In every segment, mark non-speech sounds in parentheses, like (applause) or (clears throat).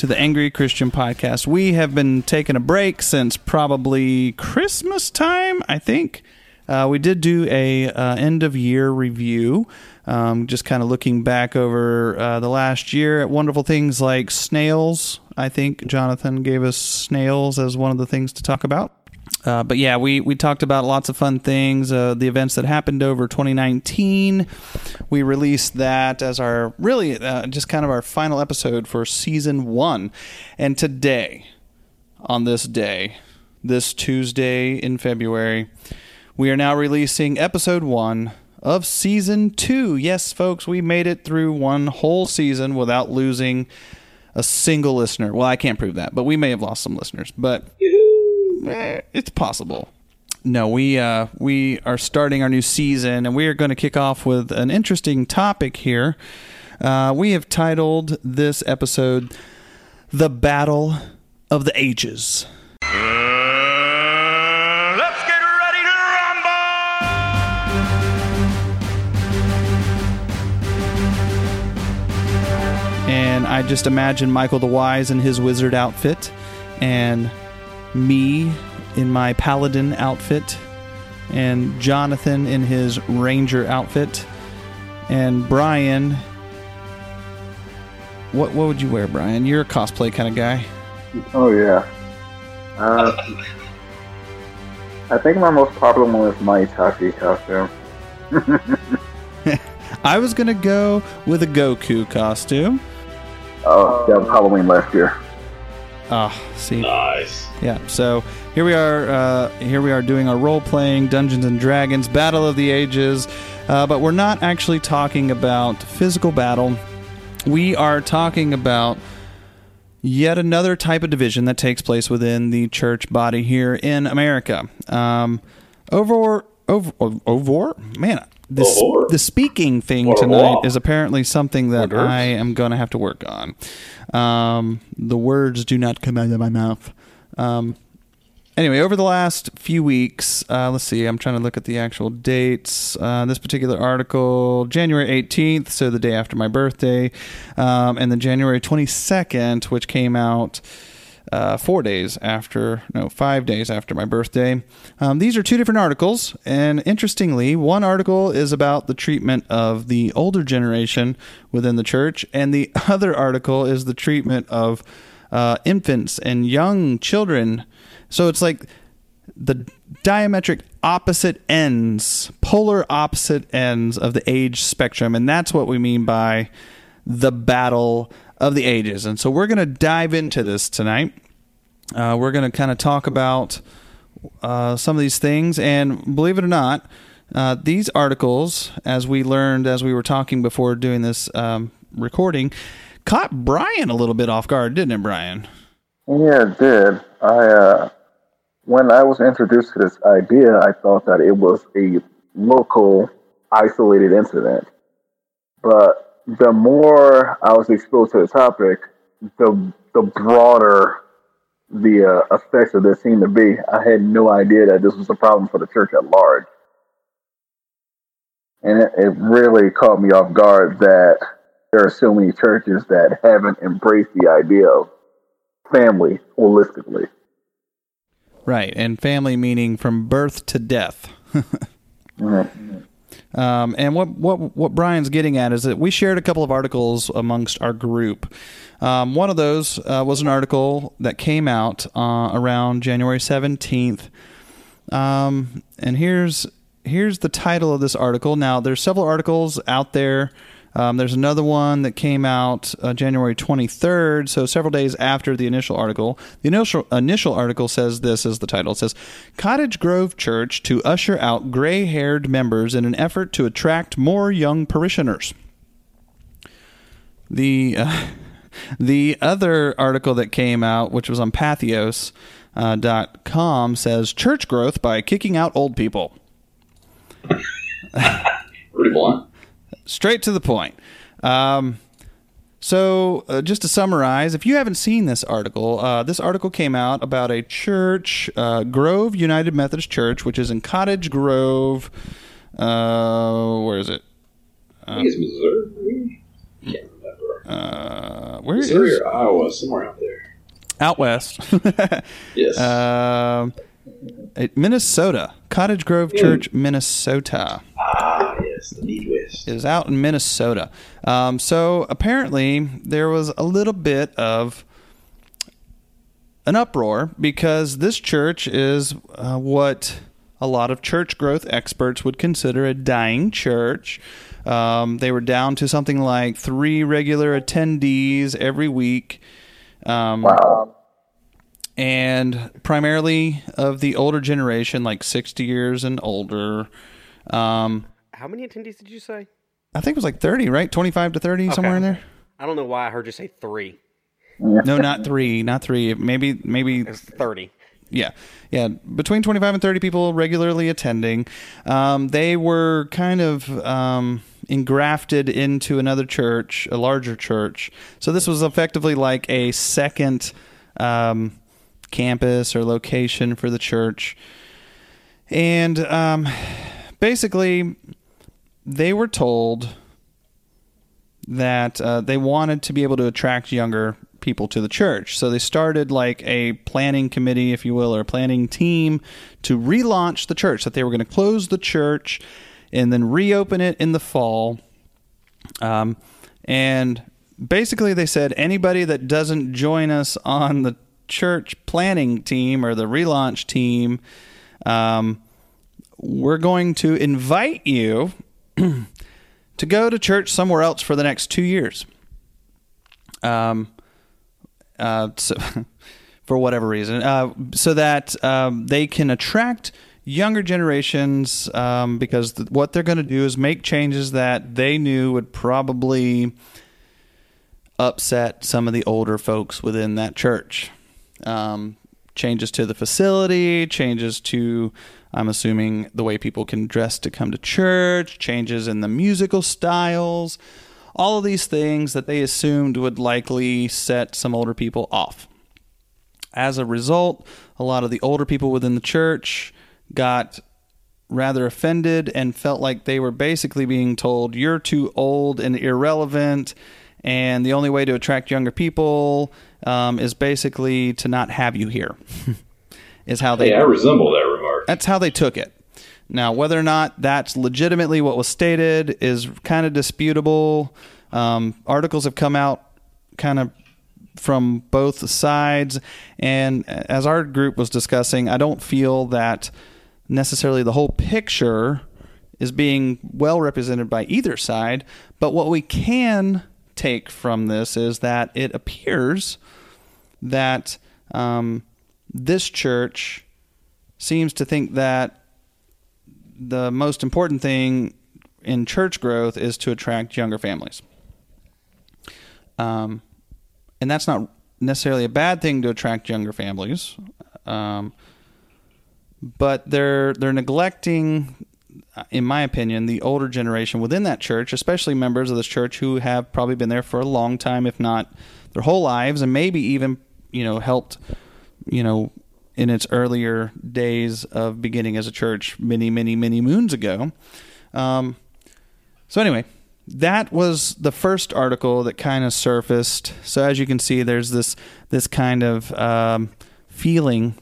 To the Angry Christian Podcast. We have been taking a break since probably Christmas time, I think. Uh, we did do a uh, end of year review, um, just kind of looking back over uh, the last year at wonderful things like snails. I think Jonathan gave us snails as one of the things to talk about. Uh, but yeah, we, we talked about lots of fun things, uh, the events that happened over 2019. We released that as our really uh, just kind of our final episode for season one. And today, on this day, this Tuesday in February, we are now releasing episode one of season two. Yes, folks, we made it through one whole season without losing a single listener. Well, I can't prove that, but we may have lost some listeners. But eh, it's possible. No, we uh, we are starting our new season, and we are going to kick off with an interesting topic here. Uh, we have titled this episode "The Battle of the Ages." Let's get ready to rumble! and I just imagine Michael the Wise in his wizard outfit, and me in my paladin outfit, and Jonathan in his ranger outfit, and Brian. What what would you wear, Brian? You're a cosplay kind of guy. Oh yeah. Uh, I think my most popular one is my Itachi costume. (laughs) I was gonna go with a Goku costume. Oh, that was Halloween last year. Ah, see, Nice. Yeah, so here we are. Uh, here we are doing our role-playing Dungeons and Dragons Battle of the Ages, uh, but we're not actually talking about physical battle. We are talking about yet another type of division that takes place within the church body here in America. Um, over, over, over, man. This, Over. the speaking thing Or tonight is apparently something that? I am going to have to work on. Um, the words do not come out of my mouth. Um, anyway, over the last few weeks, uh, let's see, I'm trying to look at the actual dates. Uh, this particular article, January 18th, so the day after my birthday, um, and then January 22nd, which came out. Uh, four days after, no, five days after my birthday. Um, these are two different articles, and interestingly, one article is about the treatment of the older generation within the church, and the (laughs) other article is the treatment of uh, infants and young children. So it's like the diametric opposite ends, polar opposite ends of the age spectrum, and that's what we mean by the battle of the ages. And so we're going to dive into this tonight. Uh, we're going to kind of talk about uh, some of these things, and believe it or not, uh, these articles, as we learned as we were talking before doing this um, recording, caught Brian a little bit off guard, didn't it, Brian? Yeah, it did. I uh, when I was introduced to this idea, I thought that it was a local, isolated incident. But the more I was exposed to the topic, the the broader the uh, effects of this seemed to be. I had no idea that this was a problem for the church at large, and it, it really caught me off guard that there are so many churches that haven't embraced the idea of family holistically. Right, and family meaning from birth to death. (laughs) Um, and what, what what Brian's getting at is that we shared a couple of articles amongst our group. Um, one of those uh, was an article that came out uh, around January seventeenth. Um, and here's here's the title of this article. Now there's several articles out there. Um, there's another one that came out uh, January 23rd, so several days after the initial article. The initial initial article says this is the title. It says Cottage Grove Church to usher out gray-haired members in an effort to attract more young parishioners. The uh, (laughs) the other article that came out, which was on Patheos uh, dot com, says church growth by kicking out old people. (laughs) Pretty blunt. Straight to the point. Um, so, uh, just to summarize, if you haven't seen this article, uh, this article came out about a church, uh, Grove United Methodist Church, which is in Cottage Grove. Uh, where is it? I think it's Missouri. Can't remember. Uh, where is Missouri or Iowa, somewhere out there. out west? (laughs) Yes. Um, Minnesota, Cottage Grove Church, Minnesota. ah, yes, the Midwest. is out in Minnesota. Um, so apparently there was a little bit of an uproar because this church is uh, what a lot of church growth experts would consider a dying church. Um, they were down to something like three regular attendees every week. Um, Wow. and primarily of the older generation, like 60 years and older. Um, How many attendees did you say? I think it was like 30, right? 25 to 30, somewhere in there. I don't know why I heard you say three. No, not three, not three. Maybe, maybe, It's thirty. yeah, yeah. Between 25 and 30 people regularly attending. Um, they were kind of um, engrafted into another church, a larger church. So this was effectively like a second um, campus or location for the church. And um, basically, they were told that uh, they wanted to be able to attract younger people to the church. So they started like a planning committee, if you will, or a planning team to relaunch the church. That they were going to close the church and then reopen it in the fall. Um, and basically, they said anybody that doesn't join us on the church planning team or the relaunch team, um, we're going to invite you to go to church somewhere else for the next two years. Um, uh, so, (laughs) for whatever reason, uh, so that um, they can attract younger generations um, because th- what they're going to do is make changes that they knew would probably upset some of the older folks within that church. Um, changes to the facility, changes to, I'm assuming, the way people can dress to come to church, changes in the musical styles, all of these things that they assumed would likely set some older people off. As a result, a lot of the older people within the church got rather offended and felt like they were basically being told, You're too old and irrelevant, and the only way to attract younger people um, is basically to not have you here. (laughs) is how they Hey, I resemble that that's how they took it. Now, whether or not that's legitimately what was stated is kind of disputable. Um, articles have come out kind of from both sides. And as our group was discussing, I don't feel that necessarily the whole picture is being well represented by either side. But what we can take from this is that it appears that um, this church seems to think that the most important thing in church growth is to attract younger families. Um, and that's not necessarily a bad thing to attract younger families. Um, but they're they're neglecting, in my opinion, the older generation within that church, especially members of this church who have probably been there for a long time, if not their whole lives, and maybe even you know helped, you know, in its earlier days of beginning as a church many, many, many moons ago. Um, so anyway, that was the first article that kind of surfaced. So as you can see, there's this this kind of um, feeling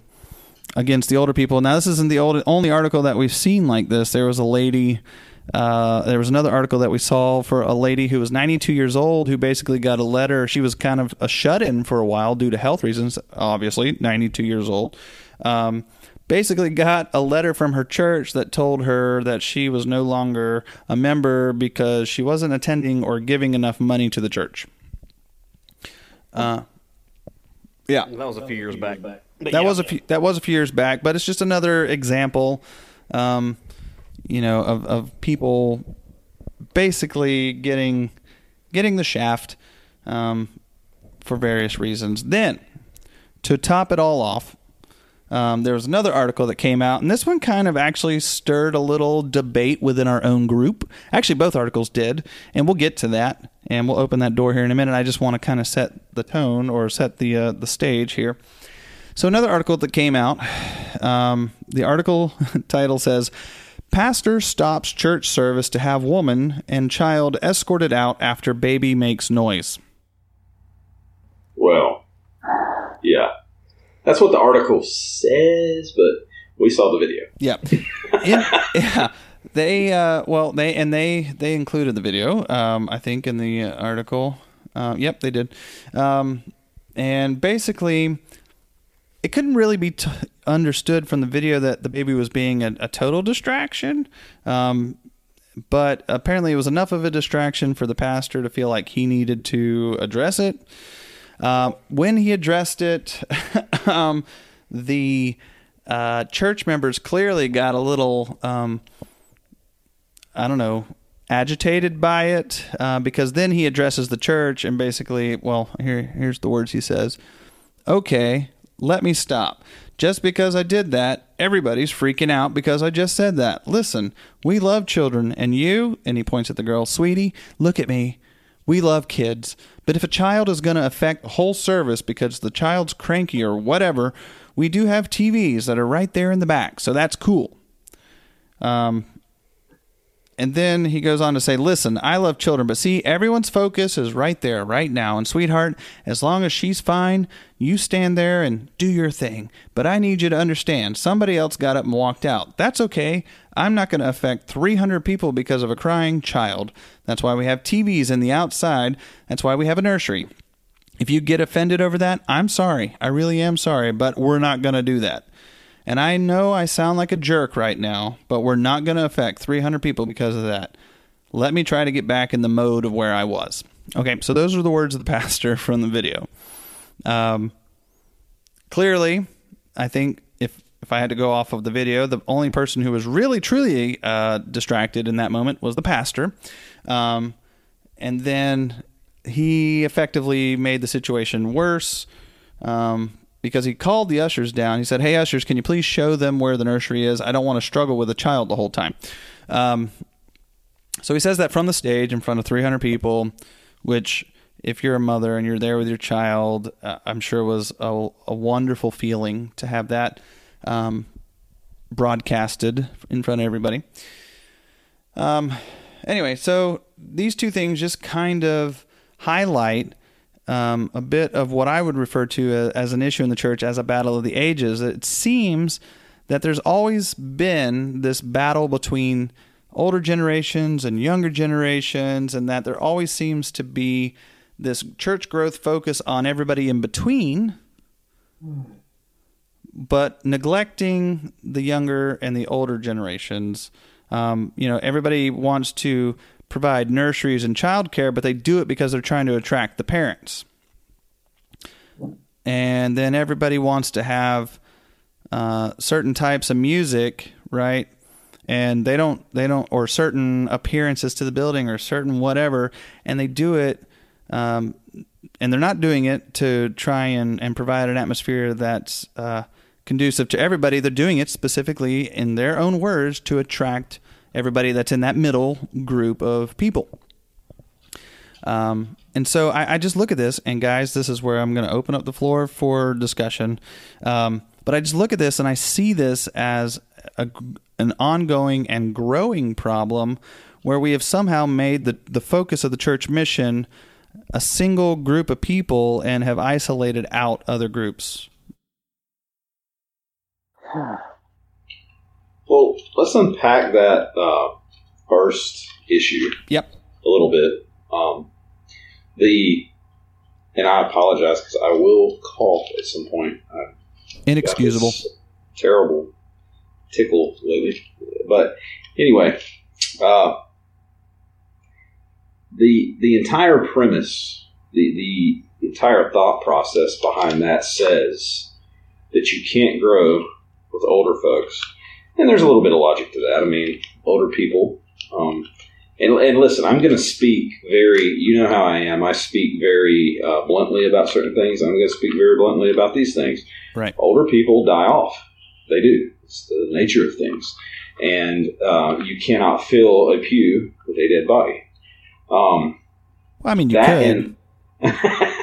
against the older people. Now, this isn't the old, only article that we've seen like this. There was a lady. Uh, there was another article that we saw for a lady who was 92 years old who basically got a letter. She was kind of a shut in for a while due to health reasons, obviously, 92 years old. Um, basically, got a letter from her church that told her that she was no longer a member because she wasn't attending or giving enough money to the church. Uh, yeah That was a few years back. But that yeah. was a few that was a few years back, but it's just another example, um, you know, of, of people basically getting getting the shaft um, for various reasons. Then, to top it all off, um, there was another article that came out, and this one kind of actually stirred a little debate within our own group. Actually, both articles did, and we'll get to that, and we'll open that door here in a minute. I just want to kind of set the tone or set the uh, the stage here. So another article that came out, (sighs) um, the article (laughs) title says, "Pastor stops church service to have woman and child escorted out after baby makes noise." Well, yeah, that's what the article says, but we saw the video. Yep. In- (laughs) yeah. They uh, well they and they they included the video um, I think in the article. Uh, yep, they did. Um, and basically, it couldn't really be t- understood from the video that the baby was being a, a total distraction. Um, but apparently, it was enough of a distraction for the pastor to feel like he needed to address it. Um, when he addressed it, (laughs) um, the uh, church members clearly got a little, um, I don't know, agitated by it uh, because then he addresses the church and basically, well, here, here's the words he says. Okay, let me stop. Just because I did that, everybody's freaking out because I just said that. Listen, we love children, and you, and he points at the girl, sweetie, look at me. We love kids. But if a child is going to affect the whole service because the child's cranky or whatever, we do have TVs that are right there in the back. So that's cool. Um, and then he goes on to say, Listen, I love children, but see, everyone's focus is right there, right now. And, sweetheart, as long as she's fine, you stand there and do your thing. But I need you to understand somebody else got up and walked out. That's okay. I'm not going to affect 300 people because of a crying child. That's why we have TVs in the outside. That's why we have a nursery. If you get offended over that, I'm sorry. I really am sorry, but we're not going to do that. And I know I sound like a jerk right now, but we're not going to affect 300 people because of that. Let me try to get back in the mode of where I was. Okay, so those are the words of the (laughs) pastor from the video. Um, clearly, I think if if I had to go off of the video, the only person who was really truly uh, distracted in that moment was the pastor, um, and then he effectively made the situation worse. Um, because he called the ushers down. He said, "Hey ushers, can you please show them where the nursery is? I don't want to struggle with a child the whole time." Um, so he says that from the stage in front of 300 people, which, if you're a mother and you're there with your child, uh, I'm sure was a, a, wonderful feeling to have that um, broadcasted in front of everybody. Um, anyway, so these two things just kind of highlight um, a bit of what I would refer to as an issue in the church as a battle of the ages. It seems that there's always been this battle between older generations and younger generations, and that there always seems to be this church growth focus on everybody in between, but neglecting the younger and the older generations. Um, you know, everybody wants to provide nurseries and childcare, but they do it because they're trying to attract the parents. And then everybody wants to have uh, certain types of music, right? And they don't, they don't, or certain appearances to the building or certain whatever, and they do it, um, and they're not doing it to try and, and provide an atmosphere that's uh, conducive to everybody. They're doing it specifically, in their own words, to attract everybody that's in that middle group of people. Um, and so I, I, just look at this, and guys, this is where I'm going to open up the floor for discussion. Um, but I just look at this and I see this as a, an ongoing and growing problem where we have somehow made the, the focus of the church mission a single group of people and have isolated out other groups. (sighs) (sighs) (sighs) Well, let's unpack that uh, first issue. Yep. A little bit. Um, the and I apologize because I will cough at some point. I Inexcusable. Terrible tickle lately, but anyway, uh, the the entire premise, the the entire thought process behind that says that you can't grow with older folks and there's a little bit of logic to that. I mean, older people. Um, and, and listen, I'm going to speak very, you know how I am. I speak very uh, bluntly about certain things. I'm going to speak very bluntly about these things. Right. Older people die off. They do. It's the nature of things. And uh, you cannot fill a pew with a dead body. Um, well, I mean, you could. And, (laughs)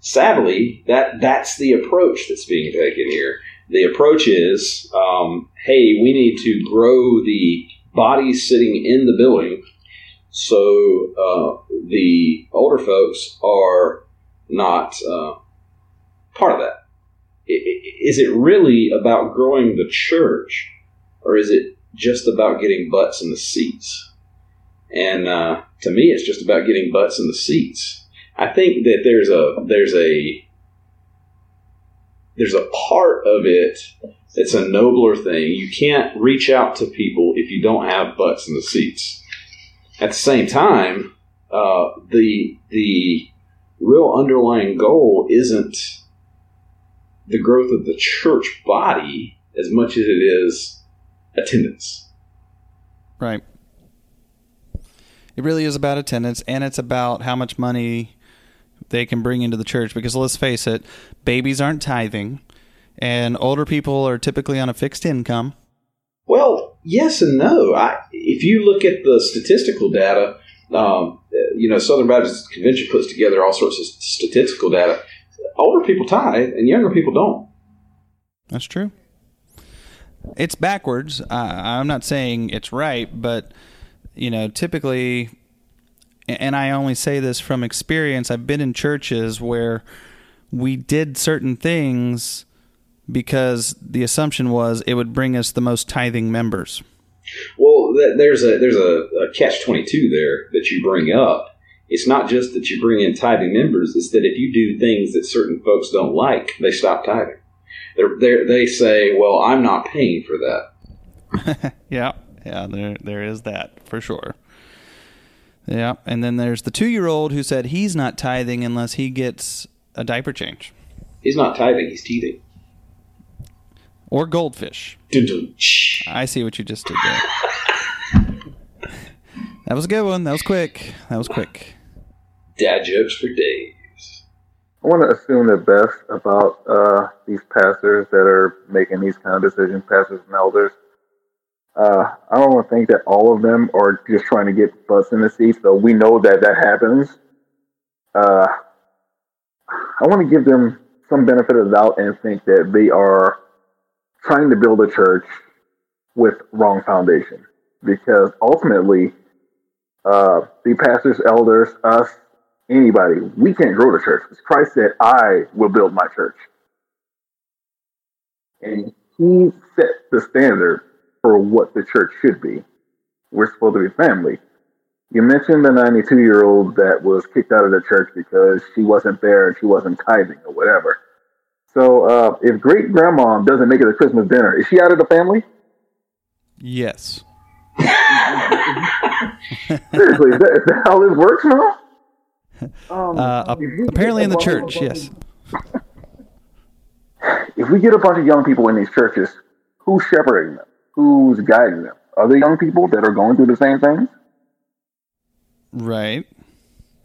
sadly, that that's the approach that's being taken here the approach is, um, hey, we need to grow the bodies sitting in the building so uh, the older folks are not uh, part of that. Is it really about growing the church, or is it just about getting butts in the seats? And uh, to me, it's just about getting butts in the seats. I think that there's a there's a there's a part of it that's a nobler thing. You can't reach out to people if you don't have butts in the seats. At the same time, uh, the the real underlying goal isn't the growth of the church body as much as it is attendance. Right. It really is about attendance, and it's about how much money they can bring into the church. Because let's face it, babies aren't tithing, and older people are typically on a fixed income. Well, yes and no. I, if you look at the statistical data, um, you know, Southern Baptist Convention puts together all sorts of statistical data. Older people tithe, and younger people don't. That's true. It's backwards. I I'm not saying it's right, but you know, typically, and I only say this from experience. I've been in churches where we did certain things because the assumption was it would bring us the most tithing members. Well, th- there's a there's a, a catch twenty two there that you bring up. It's not just that you bring in tithing members; it's that if you do things that certain folks don't like, they stop tithing. They're, they're, they say, "Well, I'm not paying for that." (laughs) Yeah, yeah, there there is that for sure. Yeah, and then there's the two year old who said he's not tithing unless he gets a diaper change He's not tithing; he's teething. or goldfish. Dun, dun, shh. I see what you just did there. (laughs) that was a good one. That was quick. That was quick. Dad jokes for days. I want to assume the best about uh, these pastors that are making these kind of decisions, pastors and elders. Uh, I don't want to think that all of them are just trying to get butts in the seats, though we know that that happens. Uh, I want to give them some benefit of the doubt and think that they are trying to build a church with wrong foundation, because ultimately, uh, the pastors, elders, us, anybody. We can't grow the church. Because Christ said, I will build my church. And he set the standard for what the church should be. We're supposed to be family. You mentioned the 92 year old that was kicked out of the church because she wasn't there and she wasn't tithing or whatever. So uh, if great grandma doesn't make it to Christmas dinner, is she out of the family? Yes. Seriously, is that, is that how this works now? Um, Uh, ap- if you apparently in the church, yes. (laughs) if we get a bunch of young people in these churches, who's shepherding them? Who's guiding them? Other young people that are going through the same things? Right.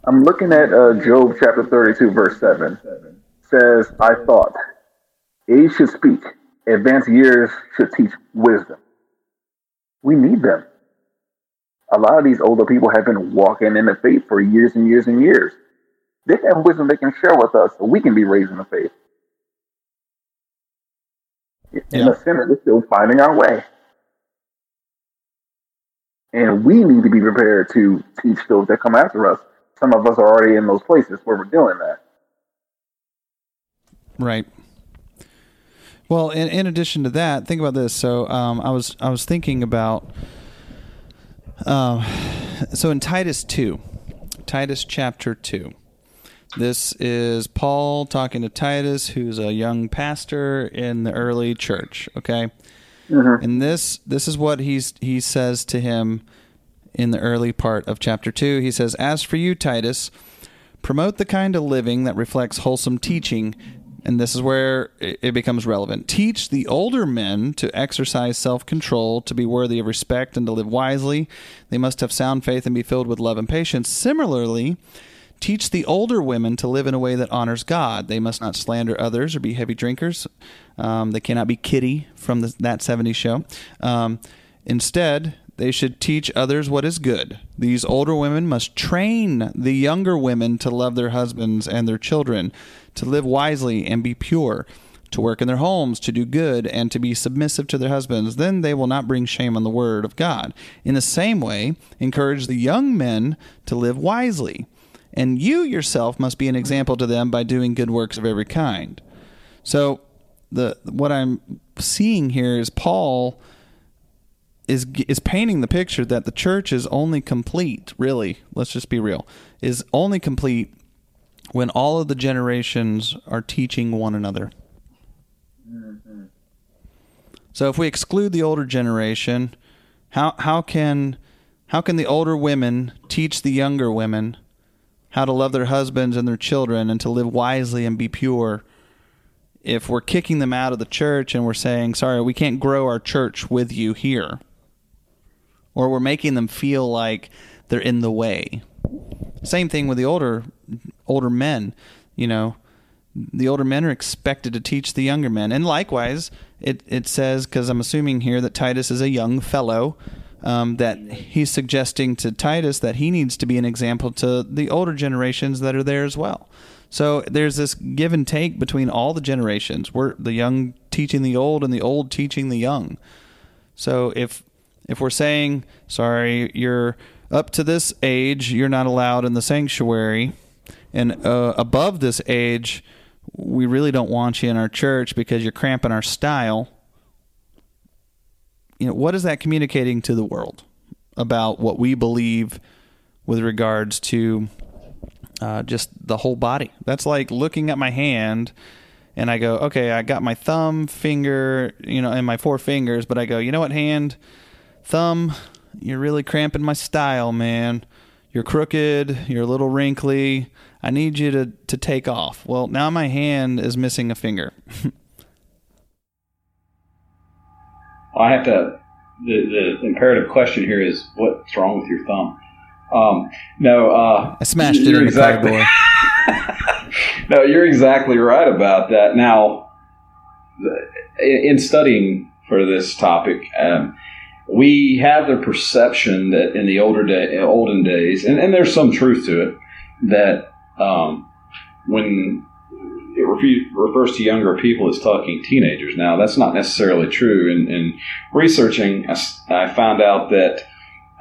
I'm looking at uh, Job chapter 32, verse 7. Says, I thought, age should speak, advanced years should teach wisdom. We need them. A lot of these older people have been walking in the faith for years and years and years. They have wisdom they can share with us so we can be raised in the faith. In Yeah. the center, we're still finding our way. And we need to be prepared to teach those that come after us. Some of us are already in those places where we're doing that. Right. Well, in, in addition to that, think about this. So, um, I was I was thinking about, um, so in Titus two, Titus chapter two, this is Paul talking to Titus, who's a young pastor in the early church. Okay, Mm-hmm. and this this is what he's he says to him in the early part of chapter two. He says, "As for you, Titus." promote the kind of living that reflects wholesome teaching and this is where it becomes relevant teach the older men to exercise self-control to be worthy of respect and to live wisely they must have sound faith and be filled with love and patience similarly teach the older women to live in a way that honors god they must not slander others or be heavy drinkers um, they cannot be kitty from the, that 70s show um, instead they should teach others what is good. These older women must train the younger women to love their husbands and their children, to live wisely and be pure, to work in their homes, to do good, and to be submissive to their husbands. Then they will not bring shame on the word of God. In the same way, encourage the young men to live wisely and you yourself must be an example to them by doing good works of every kind. So, the what I'm seeing here is Paul is is painting the picture that the church is only complete, really. Let's just be real. Is only complete when all of the generations are teaching one another. So if we exclude the older generation, how how can how can the older women teach the younger women how to love their husbands and their children and to live wisely and be pure? If we're kicking them out of the church and we're saying, "Sorry, we can't grow our church with you here." Or we're making them feel like they're in the way. Same thing with the older older men, you know, the older men are expected to teach the younger men. And likewise, it, it says, because I'm assuming here that Titus is a young fellow, um, that he's suggesting to Titus that he needs to be an example to the older generations that are there as well. So there's this give and take between all the generations. We're the young teaching the old and the old teaching the young. So if if we're saying, sorry, you're up to this age, you're not allowed in the sanctuary, and uh, above this age, we really don't want you in our church because you're cramping our style. You know, what is that communicating to the world about what we believe with regards to uh, just the whole body? That's like looking at my hand and I go, okay, I got my thumb, finger, you know, and my four fingers, but I go, you know what, hand, thumb, you're really cramping my style, man. You're crooked, you're a little wrinkly. I need you to, to take off. Well, now my hand is missing a finger. (laughs) I have to. The, the imperative question here is what's wrong with your thumb? Um, no, uh, I smashed it in the exactly, cardboard. (laughs) no, you're exactly right about that. Now, in in studying for this topic, um, we have the perception that in the older day, olden days, and, and there's some truth to it, that um, when it refers to younger people, as talking teenagers. Now, that's not necessarily true. In, in researching, I found out that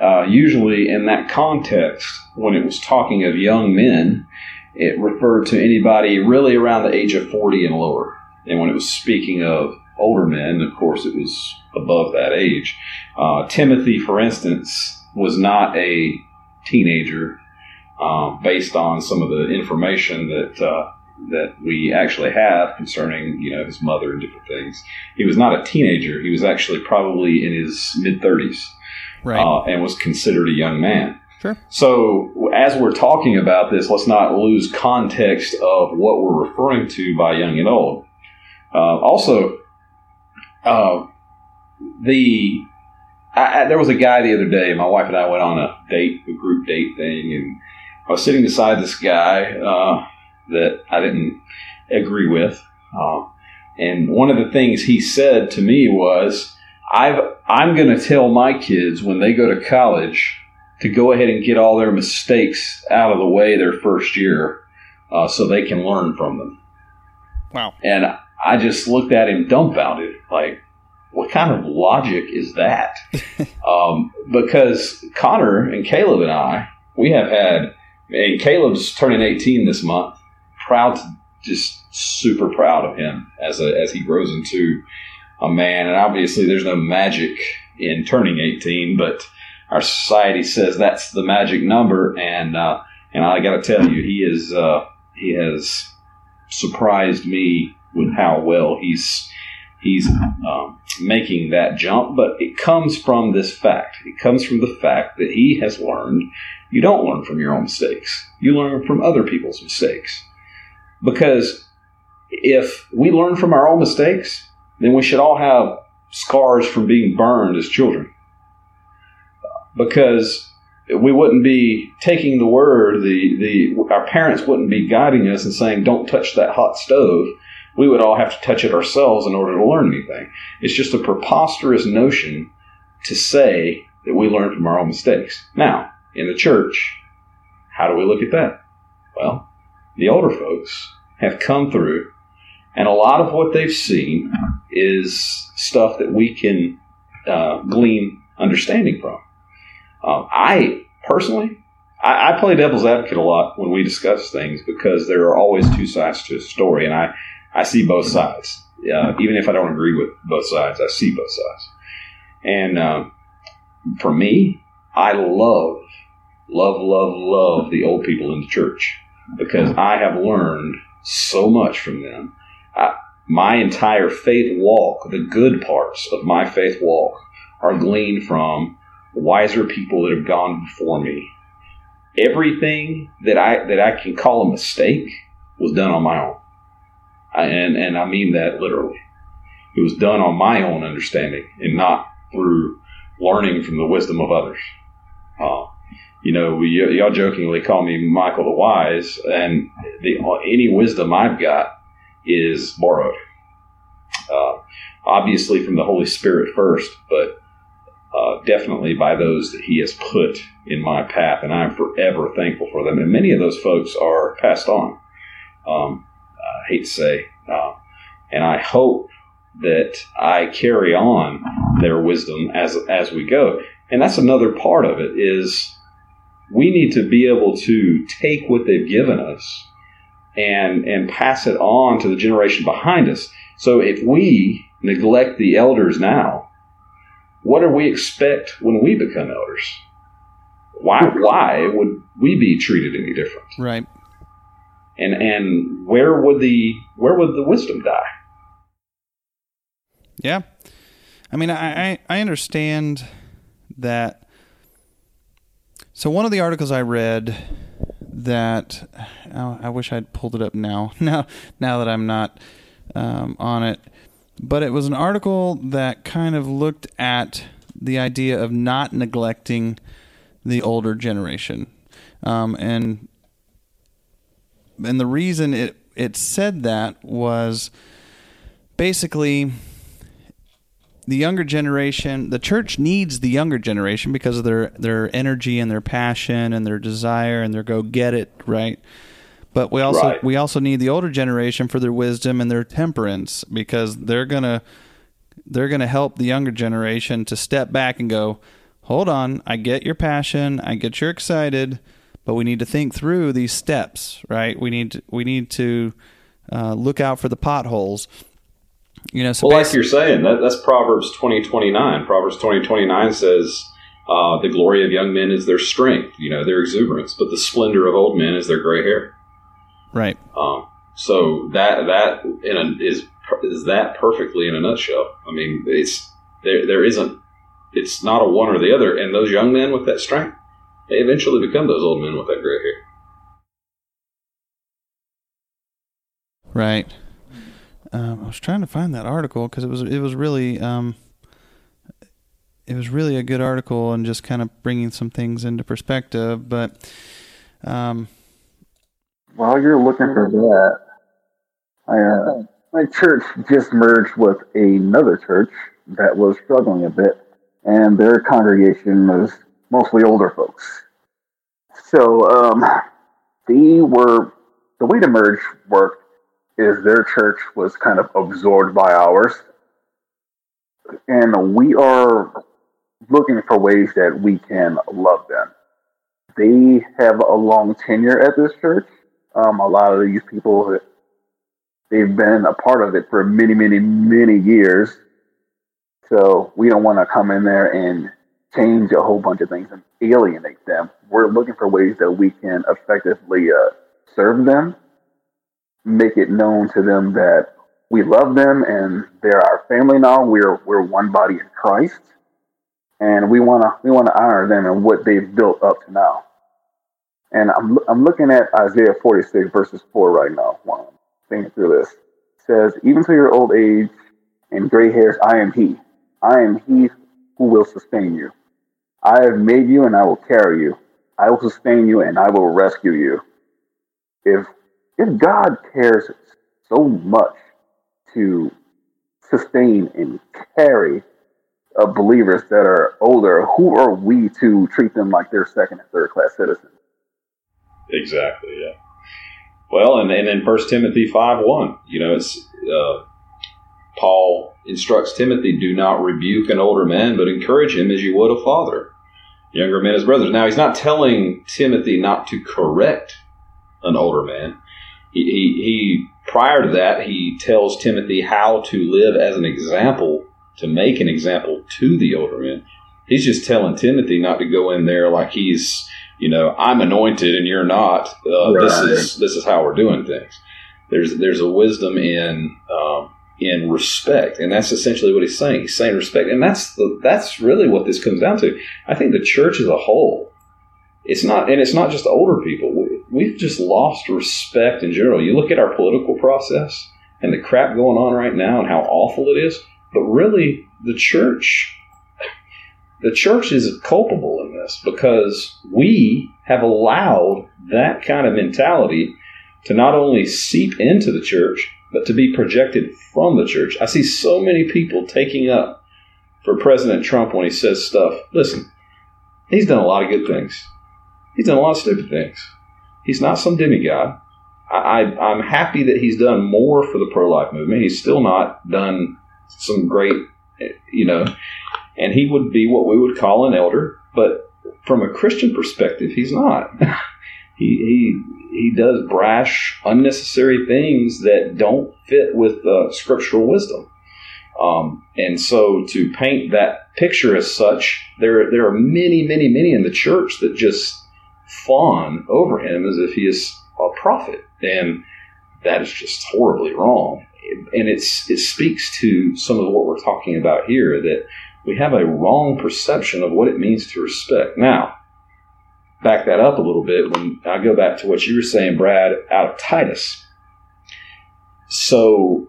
uh, usually in that context, when it was talking of young men, it referred to anybody really around the age of 40 and lower. And when it was speaking of older men, of course, it was above that age. Uh, Timothy, for instance, was not a teenager um, based on some of the information that uh, that we actually have concerning you know his mother and different things. He was not a teenager. He was actually probably in his mid thirties right. uh, and was considered a young man. Sure. So as we're talking about this, let's not lose context of what we're referring to by young and old. Uh, also, uh, the I, I, there was a guy the other day. My wife and I went on a date, a group date thing, and I was sitting beside this guy uh, that I didn't agree with. Uh, and one of the things he said to me was, I've, I'm going to tell my kids when they go to college to go ahead and get all their mistakes out of the way their first year uh, so they can learn from them. Wow. And I just looked at him dumbfounded, like, what kind of logic is that? (laughs) um, because Connor and Caleb and I, we have had, and Caleb's turning 18 this month. Proud, to, just super proud of him as a, as he grows into a man. And obviously, there's no magic in turning 18, but our society says that's the magic number. And uh, and I got to tell you, he is uh, he has surprised me with how well he's he's um, making that jump. But it comes from this fact. It comes from the fact that he has learned. You don't learn from your own mistakes. You learn from other people's mistakes. Because if we learn from our own mistakes, then we should all have scars from being burned as children. Because we wouldn't be taking the word, the, the our parents wouldn't be guiding us and saying, Don't touch that hot stove. We would all have to touch it ourselves in order to learn anything. It's just a preposterous notion to say that we learn from our own mistakes. Now, in the church, how do we look at that? Well, the older folks have come through, and a lot of what they've seen is stuff that we can uh, glean understanding from. Um, I personally, I, I play devil's advocate a lot when we discuss things because there are always two sides to a story, and I, I see both sides. Uh, even if I don't agree with both sides, I see both sides. And um, for me, I love, love, love, love the old people in the church because I have learned so much from them. I, my entire faith walk, the good parts of my faith walk, are gleaned from wiser people that have gone before me. Everything that I that I can call a mistake was done on my own, I, and and I mean that literally. It was done on my own understanding and not through learning from the wisdom of others. Uh, you know, y'all jokingly call me Michael the Wise, and the, any wisdom I've got is borrowed. Uh, obviously from the Holy Spirit first, but uh, definitely by those that He has put in my path, and I'm forever thankful for them. And many of those folks are passed on. Um, I hate to say, uh, and I hope that I carry on their wisdom as as we go. And that's another part of it is we need to be able to take what they've given us and and pass it on to the generation behind us. So if we neglect the elders now, what do we expect when we become elders? Why why would we be treated any different? Right. And and where would the where would the wisdom die? Yeah. I mean, I, I, I understand that. So, one of the articles I read that oh, I wish I'd pulled it up now, (laughs) now, now that I'm not um, on it, but it was an article that kind of looked at the idea of not neglecting the older generation. Um, and and the reason it it said that was basically the younger generation the church needs the younger generation because of their their energy and their passion and their desire and their go get it right? But we also Right. we also need the older generation for their wisdom and their temperance because they're gonna they're gonna help the younger generation to step back and go hold on i get your passion i get you're excited but we need to think through these steps right? We need to, we need to uh, look out for the potholes you know so Well, like you're saying, that, that's Proverbs twenty twenty nine. Proverbs twenty twenty nine says, uh, "The glory of young men is their strength, you know, their exuberance, but the splendor of old men is their gray hair." right Um, so that that in a, is is that perfectly in a nutshell. I mean, it's there. There isn't. It's not a one or the other. And those young men with that strength, they eventually become those old men with that gray hair. Right. Um, I was trying to find that article because it was it was really um, it was really a good article and just kind of bringing some things into perspective. But um, While you're looking for that, I, uh, my church just merged with another church that was struggling a bit, and their congregation was mostly older folks. So um, they were the way to merge worked is their church was kind of absorbed by ours, and we are looking for ways that we can love them. They have a long tenure at this church. Um, a lot of these people, they've been a part of it for many, many, many years. So we don't want to come in there and change a whole bunch of things and alienate them. We're looking for ways that we can effectively uh, serve them, make it known to them that we love them and they're our family now. We're we're one body in Christ, and we want to we want to honor them and what they've built up to now. And I'm I'm looking at Isaiah 46 verses 4 right now while I'm thinking through this. It says, "Even to your old age and gray hairs, I am He. I am He who will sustain you. I have made you, and I will carry you. I will sustain you, and I will rescue you." If if God cares so much to sustain and carry uh, believers that are older, who are we to treat them like they're second and third class citizens? Exactly. Yeah. Well, and, and in First Timothy five one, you know, it's uh, Paul instructs Timothy, "Do not rebuke an older man, but encourage him as you would a father." younger men as brothers. Now, he's not telling Timothy not to correct an older man. He, he, he prior to that, he tells Timothy how to live as an example, to make an example to the older men. He's just telling Timothy not to go in there like he's, you know, I'm anointed and you're not. Uh, This is this is how we're doing things. There's there's a wisdom in um, in respect, and that's essentially what he's saying. He's saying respect, and that's the that's really what this comes down to. I think the church as a whole, it's not, and it's not just older people. We, we've just lost respect in general. You look at our political process and the crap going on right now, and how awful it is. But really, the church, the church is culpable in this because we have allowed that kind of mentality to not only seep into the church, but to be projected from the church. I see so many people taking up for President Trump when he says stuff. Listen, he's done a lot of good things. He's done a lot of stupid things. He's not some demigod. I, I, I'm happy that he's done more for the pro life movement. He's still not done some great, you know, and he would be what we would call an elder, but from a Christian perspective, he's not. (laughs) he, he he does brash, unnecessary things that don't fit with uh, scriptural wisdom. Um, and so to paint that picture as such, there there are many, many, many in the church that just fawn over him as if he is a prophet, and that is just horribly wrong. And it's it speaks to some of what we're talking about here that we have a wrong perception of what it means to respect. Now, back that up a little bit when I go back to what you were saying, Brad, out of Titus. So,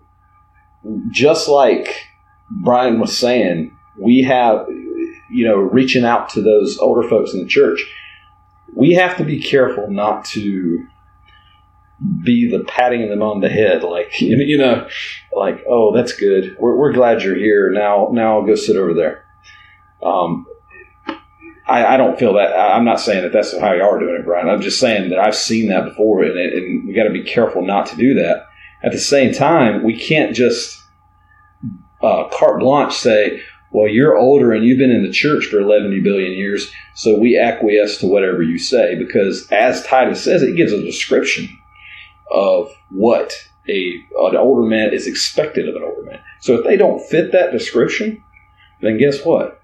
just like Brian was saying, we have, you know, reaching out to those older folks in the church, we have to be careful not to be the patting them on the head, like (laughs) you know, like oh, that's good. We're, we're glad you're here. Now, now I'll go sit over there. Um, I, I don't feel that. I'm not saying that that's how you are doing it, Brian. I'm just saying that I've seen that before, and, and we got to be careful not to do that. At the same time, we can't just uh, carte blanche say, "Well, you're older and you've been in the church for 11 billion years, so we acquiesce to whatever you say." Because as Titus says, it gives a description of what a an older man is expected of an older man. So if they don't fit that description, then guess what?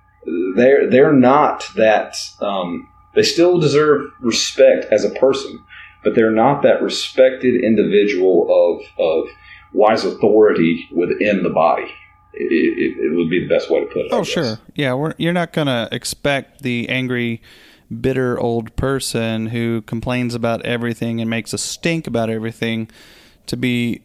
They're they're not that. Um, they still deserve respect as a person, but they're not that respected individual of of wise authority within the body. It, it, it would be the best way to put it. Oh, sure. Yeah, we're, you're not going to expect the angry, bitter old person who complains about everything and makes a stink about everything to be,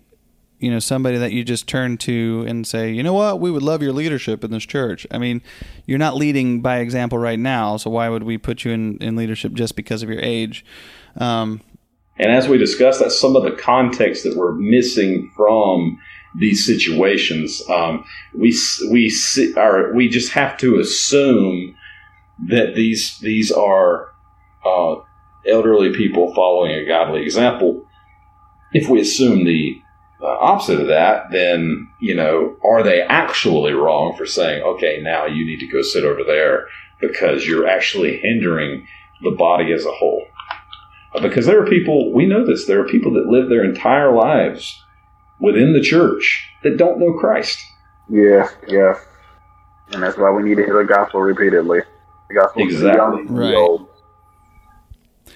you know, somebody that you just turn to and say, you know what, we would love your leadership in this church. I mean, you're not leading by example right now, so why would we put you in, in leadership just because of your age? Um, And as we discussed, that's some of the context that we're missing from these situations. Um, we we see, are we just have to assume that these these are uh, elderly people following a godly example. If we assume the uh, opposite of that, then you know, are they actually wrong for saying, "Okay, now you need to go sit over there because you're actually hindering the body as a whole"? Because there are people, we know this, there are people that live their entire lives within the church that don't know Christ. Yes, yes. And that's why we need to hear the gospel repeatedly. The gospel to the Exactly. young and Right. old.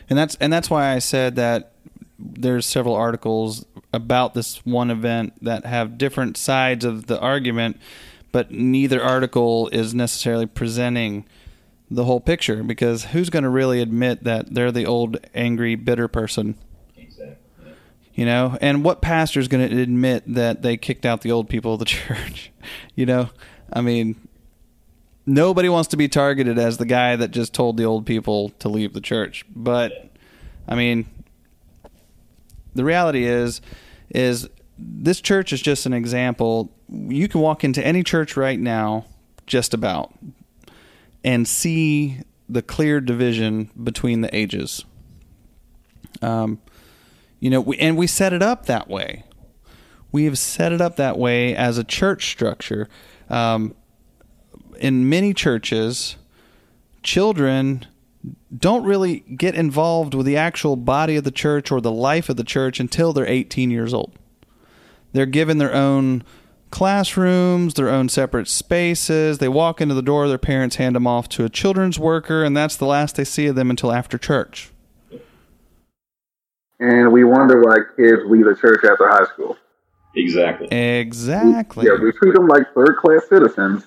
and that's and that's why I said that there's several articles about this one event that have different sides of the argument, but neither article is necessarily presenting the whole picture because who's going to really admit that they're the old angry bitter person you know? And what pastor is going to admit that they kicked out the old people of the (laughs) church? You know? I mean nobody wants to be targeted as the guy that just told the old people to leave the church. But i mean the reality is is this church is just an example. You can walk into any church right now just about and see the clear division between the ages. Um, you know we, and we set it up that way we have set it up that way as a church structure um, in many churches children don't really get involved with the actual body of the church or the life of the church until they're 18 years old. They're given their own classrooms, their own separate spaces. They walk into the door, their parents hand them off to a children's worker, and that's the last they see of them until after church. And we wonder why kids leave the church after high school. Exactly. Exactly. Yeah, we treat them like third class citizens.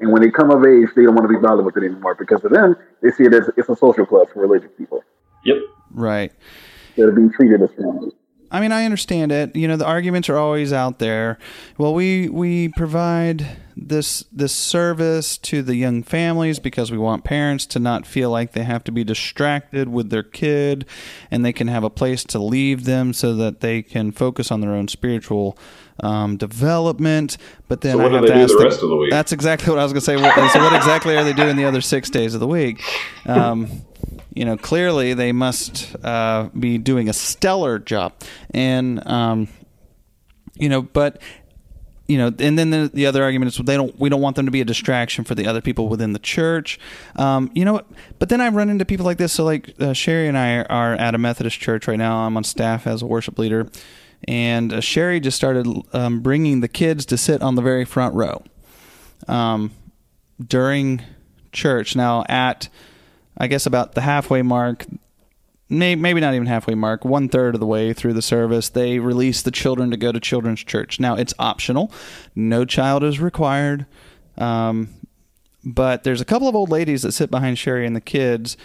And when they come of age, they don't want to be bothered with it anymore because to them, they see it as it's a social club for religious people. Yep. Right. They're being treated as family. I mean, I understand it. You know, the arguments are always out there. Well, we we provide this this service to the young families because we want parents to not feel like they have to be distracted with their kid, and they can have a place to leave them so that they can focus on their own spiritual um, development. But then So what I do have they to do ask the rest of the week? That's exactly what I was going to say. So, what exactly are they doing the other six days of the week? (laughs) Um, you know, clearly they must uh, be doing a stellar job, and um, you know, but you know, and then the, the other argument is they don't we don't want them to be a distraction for the other people within the church. Um, you know, but then I run into people like this. So like uh, Sherry and I are at a Methodist church right now. I'm on staff as a worship leader, and uh, Sherry just started um, bringing the kids to sit on the very front row um, during church. Now at I guess about the halfway mark, may, maybe not even halfway mark, one third of the way through the service, they release the children to go to children's church. Now it's optional; no child is required. Um, but there's a couple of old ladies that sit behind Sherry and the kids,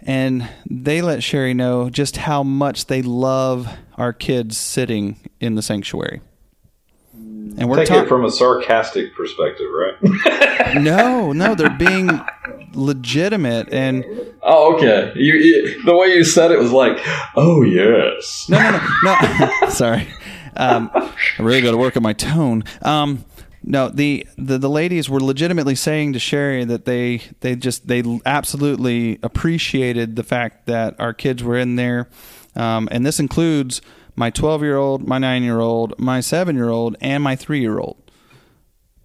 and they let Sherry know just how much they love our kids sitting in the sanctuary. And we're Take talking it from a sarcastic perspective, right? no, no, they're being (laughs) legitimate and oh, okay. You, you, the way you said it was like, oh yes. no, no, no, no. (laughs) Sorry, um, I really got to work on my tone. Um, no, the, the the ladies were legitimately saying to Sherry that they they just they absolutely appreciated the fact that our kids were in there, um, and this includes my 12 year old, my nine year old, my seven year old, and my three year old,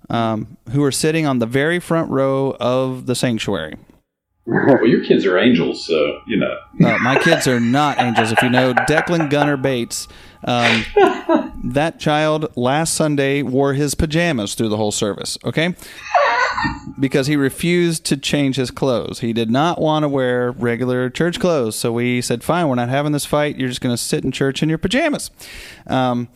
um, who are sitting on the very front row of the sanctuary. Well, your kids are angels, so you know. Uh, my kids are not angels. If you know Declan Gunner Bates, um, (laughs) that child last Sunday wore his pajamas through the whole service. Okay, because he refused to change his clothes. He did not want to wear regular church clothes. So we said, "Fine, we're not having this fight. You're just going to sit in church in your pajamas." Um,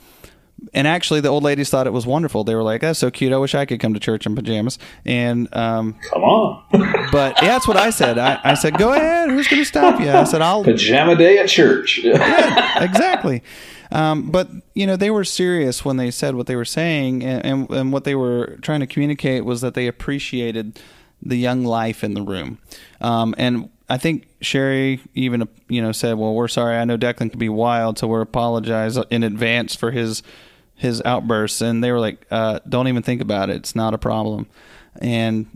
and actually, the old ladies thought it was wonderful. They were like, "That's so cute. I wish I could come to church in pajamas." And um, Come on. (laughs) but yeah, that's what I said. I, I said, "Go ahead. Who's going to stop you?" I said, "I'll (laughs) Pajama day at church. (laughs) exactly. Um, but you know, they were serious when they said what they were saying, and, and and what they were trying to communicate was that they appreciated the young life in the room. Um, and I think Sherry even you know said, "Well, we're sorry. I know Declan can be wild, so we're apologize in advance for his his outbursts." And they were like, uh, "Don't even think about it. It's not a problem." And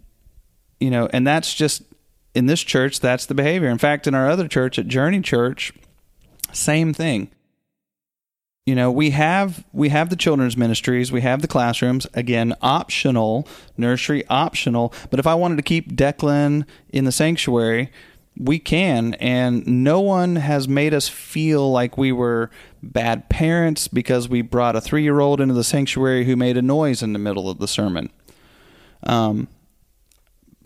you know, and that's just in this church. That's the behavior. In fact, in our other church at Journey Church, same thing you know we have we have the children's ministries we have the classrooms again optional nursery optional but if i wanted to keep declan in the sanctuary we can and no one has made us feel like we were bad parents because we brought a three-year-old into the sanctuary who made a noise in the middle of the sermon um,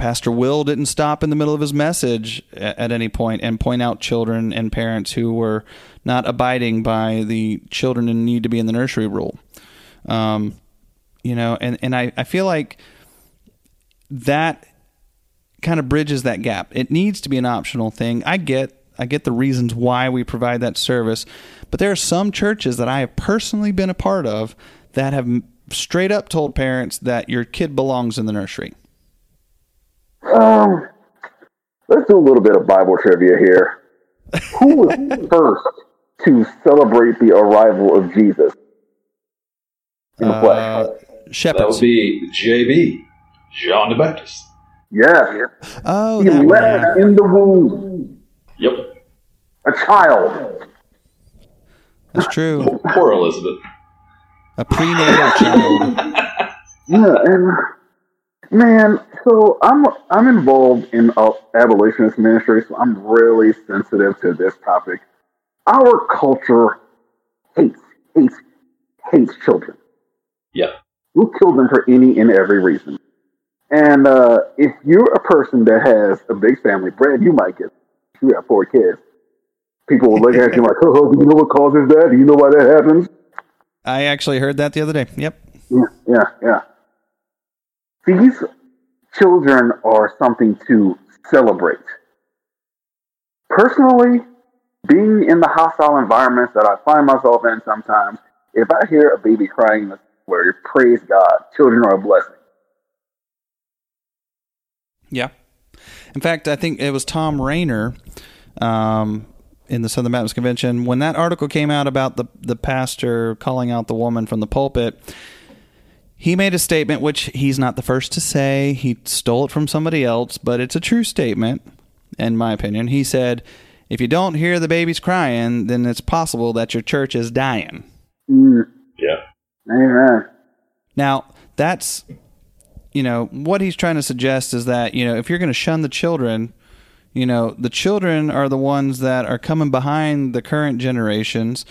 Pastor Will didn't stop in the middle of his message at, at any point and point out children and parents who were not abiding by the children in need to be in the nursery rule. Um, you know, and, and I, I feel like that kind of bridges that gap. It needs to be an optional thing. I get I get the reasons why we provide that service, but there are some churches that I have personally been a part of that have straight up told parents that your kid belongs in the nursery. Um, let's do a little bit of Bible trivia here. Who was (laughs) first to celebrate the arrival of Jesus in the flesh? Uh, that would shepherds. be JB, John the Baptist. Yes, Oh, he that left yeah. in the womb Yep. a child. That's true. Poor Elizabeth. A prenatal child. (laughs) Yeah, and Man, so I'm I'm involved in uh, abolitionist ministry, so I'm really sensitive to this topic. Our culture hates, hates, hates children. Yeah. We'll kill them for any and every reason. And uh, if you're a person that has a big family, Brad, you might get. You have four kids. People will look at you like, "Oh, do you know what causes that? Do you know why that happens?" I actually heard that the other day. Yep. Yeah, yeah, yeah. These children are something to celebrate. Personally, being in the hostile environments that I find myself in sometimes, if I hear a baby crying in the word, praise God, children are a blessing. Yeah. In fact, I think it was Thom Rainer um, in the Southern Baptist Convention when that article came out about the the pastor calling out the woman from the pulpit. He made a statement which he's not the first to say. He stole it from somebody else, but it's a true statement, in my opinion. He said, "If you don't hear the babies crying, then it's possible that your church is dying." Mm, Yeah. amen. Now, that's you know, what he's trying to suggest is that, you know, if you're going to shun the children, you know, the children are the ones that are coming behind the current generations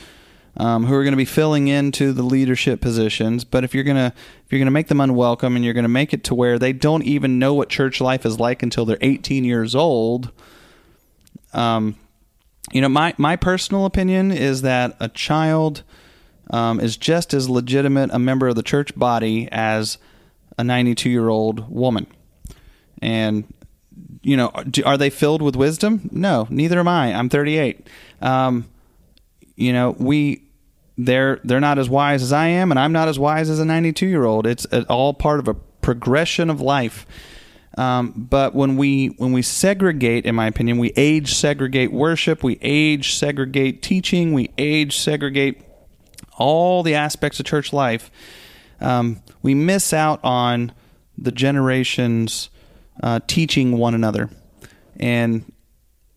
um, who are going to be filling into the leadership positions. But if you're gonna if you're gonna make them unwelcome and you're going to make it to where they don't even know what church life is like until they're 18 years old, um, you know, my my personal opinion is that a child um, is just as legitimate a member of the church body as a 92 year old woman. And, you know, are they filled with wisdom? No, neither am I. I'm 38. Um, you know, we. They're they're not as wise as I am, and I'm not as wise as a 92 year old. It's all part of a progression of life. Um, but when we when we segregate, in my opinion, we age segregate worship, we age segregate teaching, we age segregate all the aspects of church life. Um, we miss out on the generations uh, teaching one another, and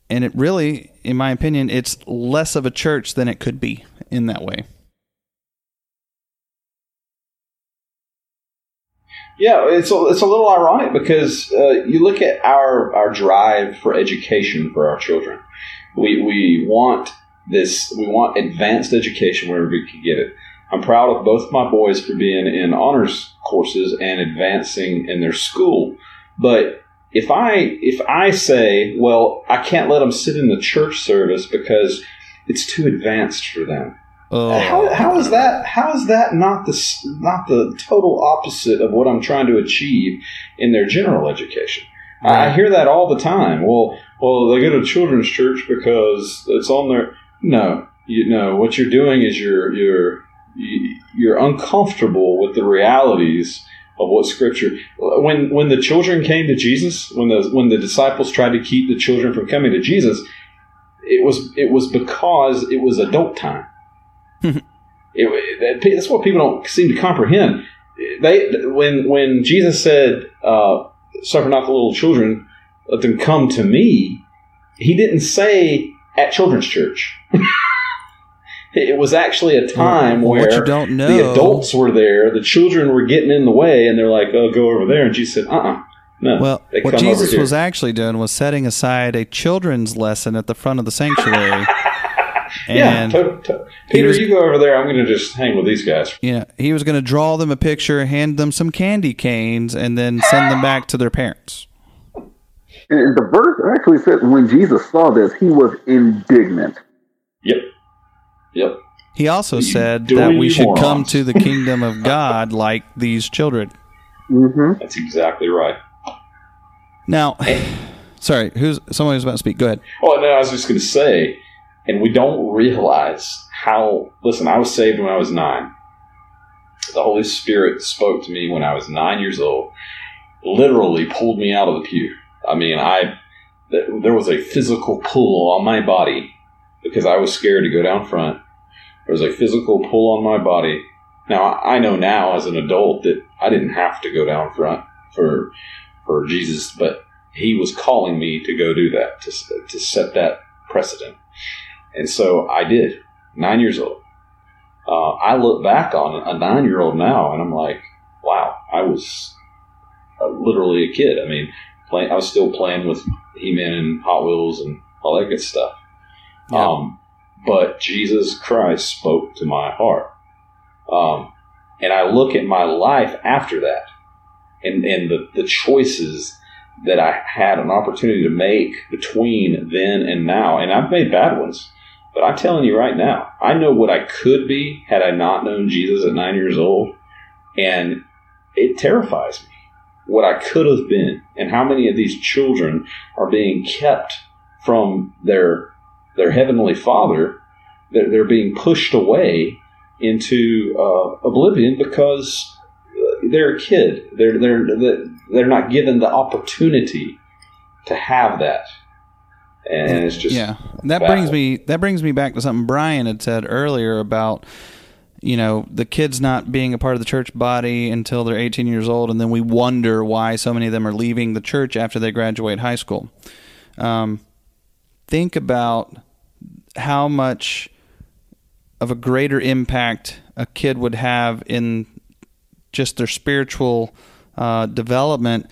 and it really, in my opinion, it's less of a church than it could be in that way. Yeah, it's a, it's a little ironic because uh, you look at our our drive for education for our children. We we want this we want advanced education wherever we can get it. I'm proud of both my boys for being in honors courses and advancing in their school. But if I if I say, well, I can't let them sit in the church service because it's too advanced for them. Oh, How, how is that? How is that not the not the total opposite of what I'm trying to achieve in their general education? I, I hear that all the time. Well, well, they go to children's church because it's on their. No, you know what you're doing is you're you're you- you're uncomfortable with the realities of what Scripture. When when the children came to Jesus, when the when the disciples tried to keep the children from coming to Jesus, it was it was because it was adult time. (laughs) It, that, that's what people don't seem to comprehend. They when when Jesus said, uh, "Suffer not the little children, let them come to me," he didn't say at children's church. (laughs) it was actually a time Well, where what you don't know- the adults were there, the children were getting in the way, and they're like, "Oh, go over there," and Jesus said, "Uh, uh no." Well, what Jesus was actually doing was setting aside a children's lesson at the front of the sanctuary. (laughs) yeah, and to- to- Peter, was- you go over there. I'm going to just hang with these guys. Yeah, he was going to draw them a picture, hand them some candy canes, and then send them back to their parents. And the verse actually says when Jesus saw this, he was indignant. Yep, yep. He also You said that we should morons. come to the kingdom of (laughs) God like these children. hmm That's exactly right. Now, (laughs) sorry, who's someone who's about to speak? Go ahead. Well, no, I was just going to say, and we don't realize how. Listen, I was saved when I was nine. The Holy Spirit spoke to me when I was nine years old. Literally pulled me out of the pew. I mean, I th- there was a physical pull on my body because I was scared to go down front. There was a physical pull on my body. Now I know now as an adult that I didn't have to go down front for for Jesus, but He was calling me to go do that to to set that precedent, and so I did. Nine years old. Uh, I look back on a nine year old now, and I'm like, wow, I was uh, literally a kid. I mean, playing, I was still playing with He-Man and Hot Wheels and all that good stuff. Yeah. Um, but Jesus Christ spoke to my heart. Um, and I look at my life after that and, and the, the choices that I had an opportunity to make between then and now. And I've made bad ones. But I'm telling you right now, I know what I could be had I not known Jesus at nine years old. And it terrifies me what I could have been and how many of these children are being kept from their their heavenly father. They're, they're being pushed away into uh, oblivion because they're a kid. They're they're they're not given the opportunity to have that, and it's just yeah that baffling. brings me that brings me back to something brian had said earlier about you know the kids not being a part of the church body until they're 18 years old and then we wonder why so many of them are leaving the church after they graduate high school um, think about how much of a greater impact a kid would have in just their spiritual uh, development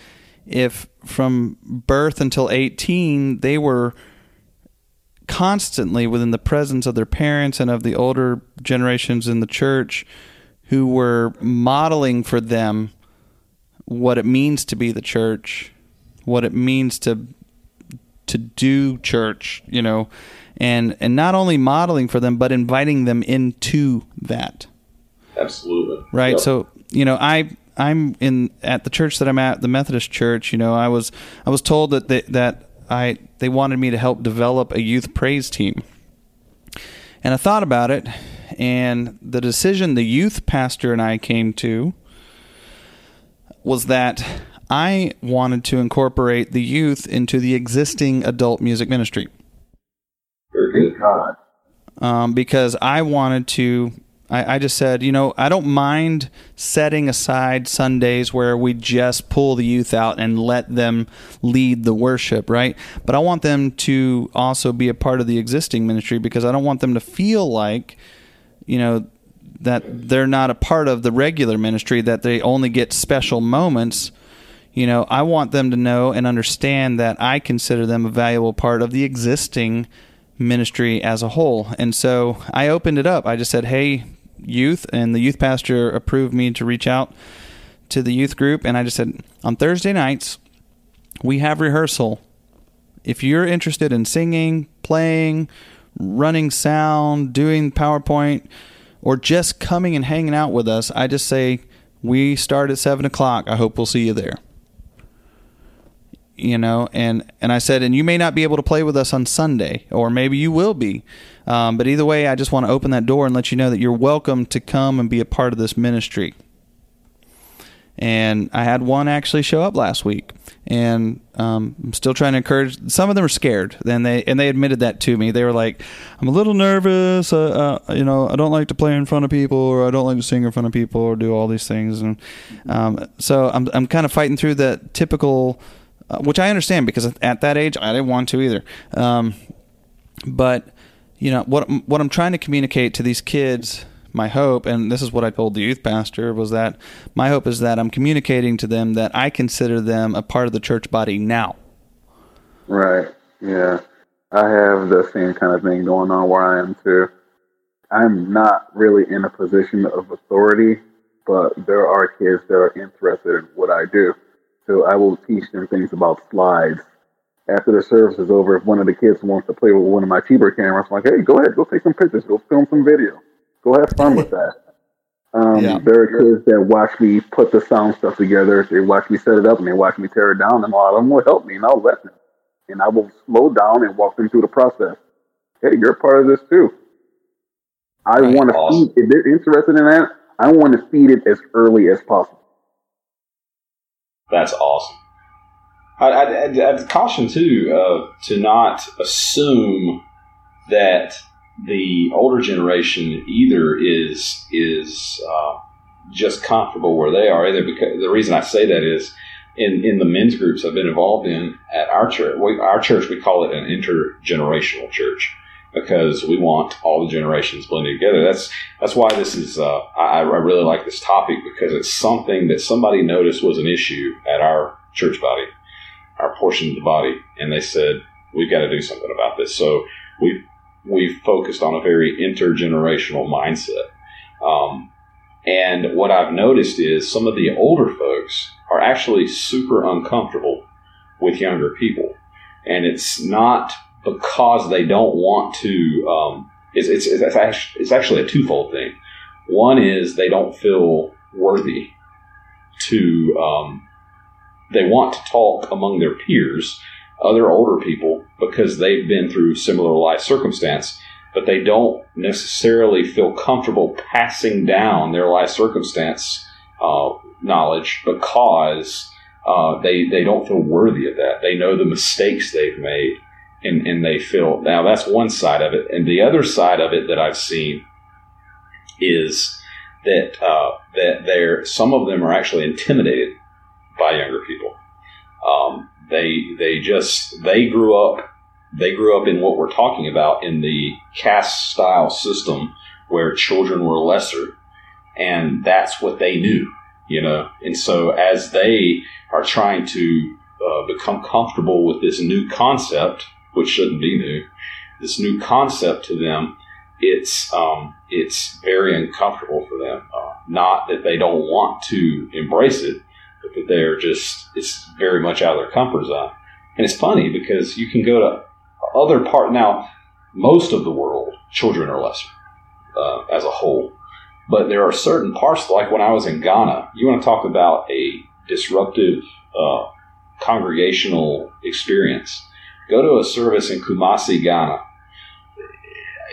if from birth until 18 they were constantly within the presence of their parents and of the older generations in the church who were modeling for them what it means to be the church, what it means to to do church, you know, and and not only modeling for them but inviting them into that. Absolutely. Right? Yep. so you know i i'm in at the church that i'm at the methodist church you know i was i was told that they, that i they wanted me to help develop a youth praise team. And i thought about it and the decision the youth pastor and i came to was that i wanted to incorporate the youth into the existing adult music ministry um, because I wanted to. I, I just said, you know, I don't mind setting aside Sundays where we just pull the youth out and let them lead the worship, right? But I want them to also be a part of the existing ministry because I don't want them to feel like, you know, that they're not a part of the regular ministry, that they only get special moments. You know, I want them to know and understand that I consider them a valuable part of the existing ministry as a whole. And so I opened it up. I just said, "Hey, youth," and the youth pastor approved me to reach out to the youth group and I just said, "On Thursday nights, we have rehearsal. If you're interested in singing, playing, running sound, doing PowerPoint, or just coming and hanging out with us, I just say we start at seven o'clock. I hope we'll see you there. You know, and and I said, and you may not be able to play with us on Sunday, or maybe you will be, um, but either way, I just want to open that door and let you know that you're welcome to come and be a part of this ministry. And I had one actually show up last week, and um, I'm still trying to encourage. Some of them are scared, and they and they admitted that to me. They were like, "I'm a little nervous. Uh, uh, you know, I don't like to play in front of people, or I don't like to sing in front of people, or do all these things." And um, so I'm I'm kind of fighting through that typical, uh, which I understand because at that age I didn't want to either. Um, but you know what what I'm trying to communicate to these kids my hope and this is what I told the youth pastor was that my hope is that I'm communicating to them that I consider them a part of the church body now Right. Yeah. I have the same kind of thing going on where I am too. I'm not really in a position of authority, but there are kids that are interested in what I do. So I will teach them things about slides. After the service is over, if one of the kids wants to play with one of my T-Bird cameras, I'm like, hey, go ahead, go take some pictures, go film some video, go have fun with that. Um, Yeah. There are kids that watch me put the sound stuff together. They watch me set it up and they watch me tear it down, and a lot of them will help me, and I'll let them. And I will slow down and walk them through the process. Hey, you're part of this too. I Right. want to Awesome. feed. If they're interested in that, I want to feed it as early as possible. That's awesome. I, I'd, I'd caution too uh, to not assume that the older generation either is is uh, just comfortable where they are. Either because the reason I say that is in in the men's groups I've been involved in at our church. We, our church we call it an intergenerational church, because we want all the generations blended together. That's that's why this is. Uh, I, I really like this topic because it's something that somebody noticed was an issue at our church body, our portion of the body, and they said we've got to do something about this. So we've we've focused on a very intergenerational mindset. Um, and what I've noticed is some of the older folks are actually super uncomfortable with younger people. And it's not because they don't want to, um, it's, it's, it's, actually, it's actually a twofold thing. One is they don't feel worthy to, um, they want to talk among their peers, other older people, because they've been through similar life circumstance but they don't necessarily feel comfortable passing down their life circumstance uh, knowledge because uh, they they don't feel worthy of that. They know the mistakes they've made, and and they feel now that's one side of it, and the other side of it that I've seen is that uh, that they're some of them are actually intimidated by younger people. Um, they they just they grew up they grew up in what we're talking about in the caste style system where children were lesser and that's what they knew you know and so as they are trying to uh, become comfortable with this new concept which shouldn't be new this new concept to them it's um, it's very uncomfortable for them uh, not that they don't want to embrace it but that they're just it's very much out of their comfort zone and it's funny because you can go to other part now, most of the world, children are lesser uh, as a whole. But there are certain parts, like when I was in Ghana, you want to talk about a disruptive uh, congregational experience. Go to a service in Kumasi, Ghana.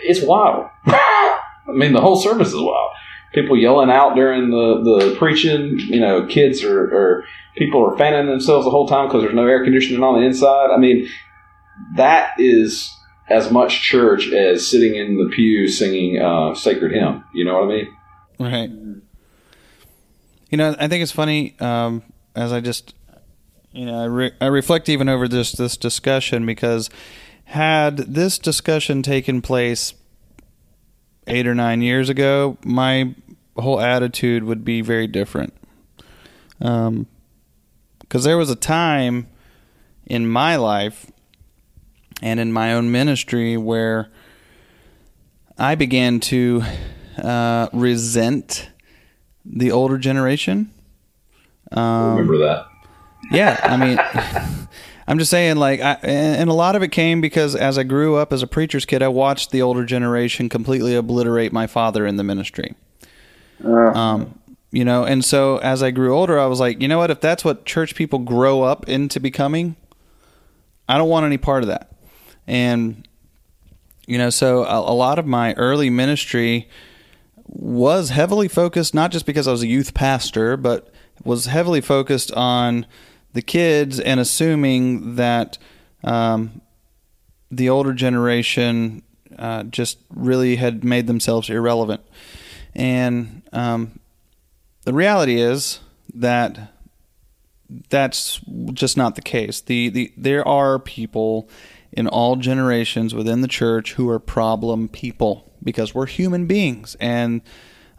It's wild. (laughs) I mean, the whole service is wild. People yelling out during the, the preaching. You know, kids are, or people are fanning themselves the whole time because there's no air conditioning on the inside. I mean, that is as much church as sitting in the pew singing uh, sacred hymn. You know what I mean? Right. You know, I think it's funny um, as I just, you know, I, re- I reflect even over this this discussion because had this discussion taken place eight or nine years ago, my whole attitude would be very different. Um, because there was a time in my life and in my own ministry where I began to uh, resent the older generation. Um, remember that. Yeah, I mean, (laughs) I'm just saying, like, I, and a lot of it came because as I grew up as a preacher's kid, I watched the older generation completely obliterate my father in the ministry. Uh. Um, you know, and so as I grew older, I was like, you know what? If that's what church people grow up into becoming, I don't want any part of that. And, you know, so a, a lot of my early ministry was heavily focused, not just because I was a youth pastor, but was heavily focused on the kids and assuming that um, the older generation uh, just really had made themselves irrelevant. And um, the reality is that that's just not the case. The, the there are people in all generations within the church who are problem people because we're human beings and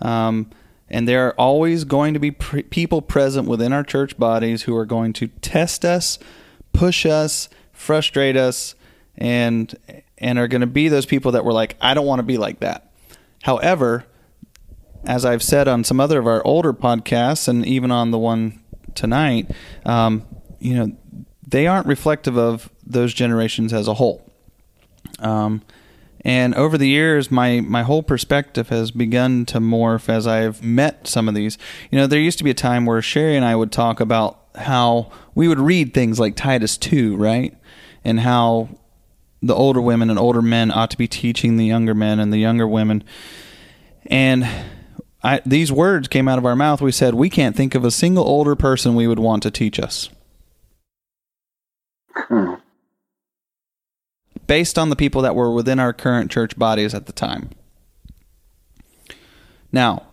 um, and there are always going to be pre- people present within our church bodies who are going to test us, push us, frustrate us, and and are going to be those people that we're like, I don't want to be like that. However, as I've said on some other of our older podcasts, and even on the one tonight, um, you know, they aren't reflective of those generations as a whole. Um, and over the years, my, my whole perspective has begun to morph as I've met some of these. You know, there used to be a time where Sherry and I would talk about how we would read things like Titus 2, right? And how the older women and older men ought to be teaching the younger men and the younger women. And I, these words came out of our mouth. We said, we can't think of a single older person we would want to teach us. Hmm based on the people that were within our current church bodies at the time. Now,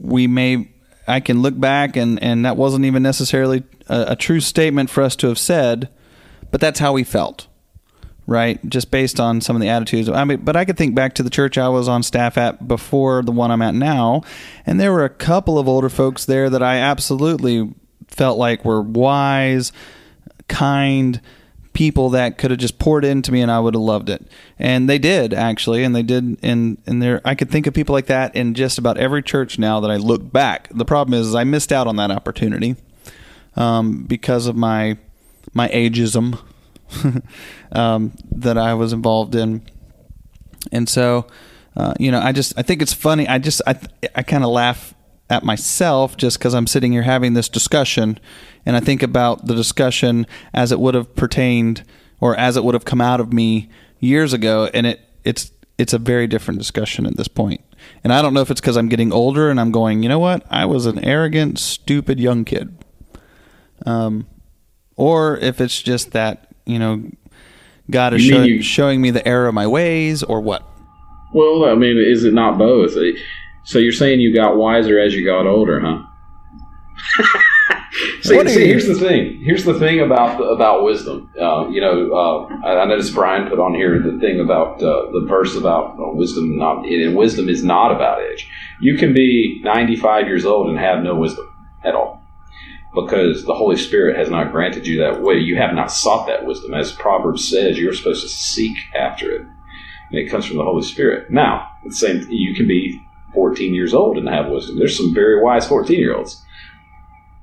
we may I can look back and and that wasn't even necessarily a, a, true statement for us to have said, but that's how we felt. right? Just based on some of the attitudes. I mean, but I could think back to the church I was on staff at before the one I'm at now, and there were a couple of older folks there that I absolutely felt like were wise, kind people that could have just poured into me and I would have loved it. And they did actually, and they did and and there I could think of people like that in just about every church now that I look back. The problem is, is I missed out on that opportunity um, because of my my ageism (laughs) um, that I was involved in, and so uh, you know, I just I think it's funny. I just I I kind of laugh at myself just because I'm sitting here having this discussion, and I think about the discussion as it would have pertained or as it would have come out of me years ago, and it it's it's a very different discussion at this point. And I don't know if it's because I'm getting older and I'm going, you know what? I was an arrogant, stupid young kid. Um, or if it's just that, you know, God is You show, you- showing me the error of my ways or what? Well, I mean, is it not both? So you're saying you got wiser as you got older, huh? (laughs) see, see, you- here's the thing. Here's the thing about about wisdom. Uh, you know, uh, I, I noticed Brian put on here the thing about uh, the verse about uh, wisdom. Not and wisdom is not about age. You can be 95 years old and have no wisdom at all because the Holy Spirit has not granted you that way. You have not sought that wisdom. As Proverbs says, you're supposed to seek after it. And it comes from the Holy Spirit. Now, the same you can be 14 years old and have wisdom. There's some very wise 14 year olds.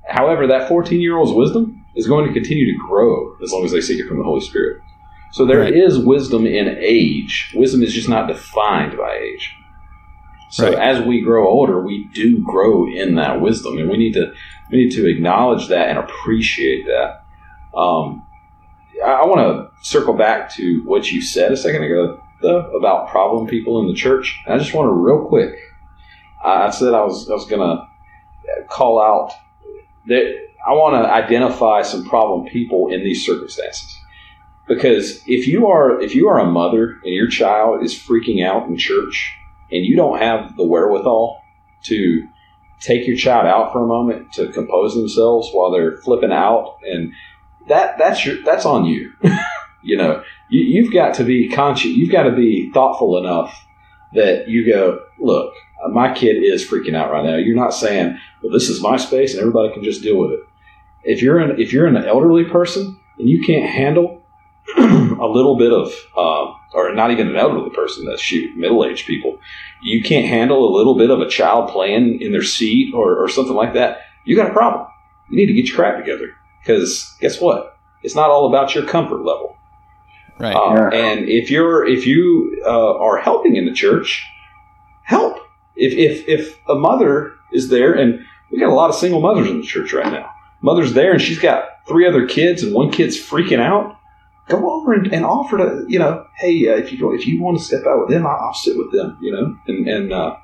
However, that 14 year old's wisdom is going to continue to grow as long as they seek it from the Holy Spirit. So there is Right. wisdom in age. Wisdom is just not defined by age. So Right. as we grow older, we do grow in that wisdom, and we need to we need to acknowledge that and appreciate that. Um, I, I want to circle back to what you said a second ago, though, about problem people in the church. I just want to real quick. I said I was I was gonna call out that I want to identify some problem people in these circumstances. Because if you are if you are a mother and your child is freaking out in church and you don't have the wherewithal to take your child out for a moment to compose themselves while they're flipping out and that that's your that's on you. (laughs) You know you, you've got to be conscious you've got to be thoughtful enough that you go look my kid is freaking out right now you're not saying well this is my space and everybody can just deal with it if you're an if you're an elderly person and you can't handle (clears throat) a little bit of uh, or not even an elderly person that's shoot middle-aged people you can't handle a little bit of a child playing in their seat or, or something like that you got a problem you need to get your crap together because guess what it's not all about your comfort level Right. uh, Yeah. and if you're if you uh, are helping in the church, help. If if if a mother is there, and we got a lot of single mothers in the church right now. Mother's there, and she's got three other kids, and one kid's freaking out. Go over and, and offer to you know, hey, uh, if you if you want to step out with them, I'll, sit with them. You know, and and uh,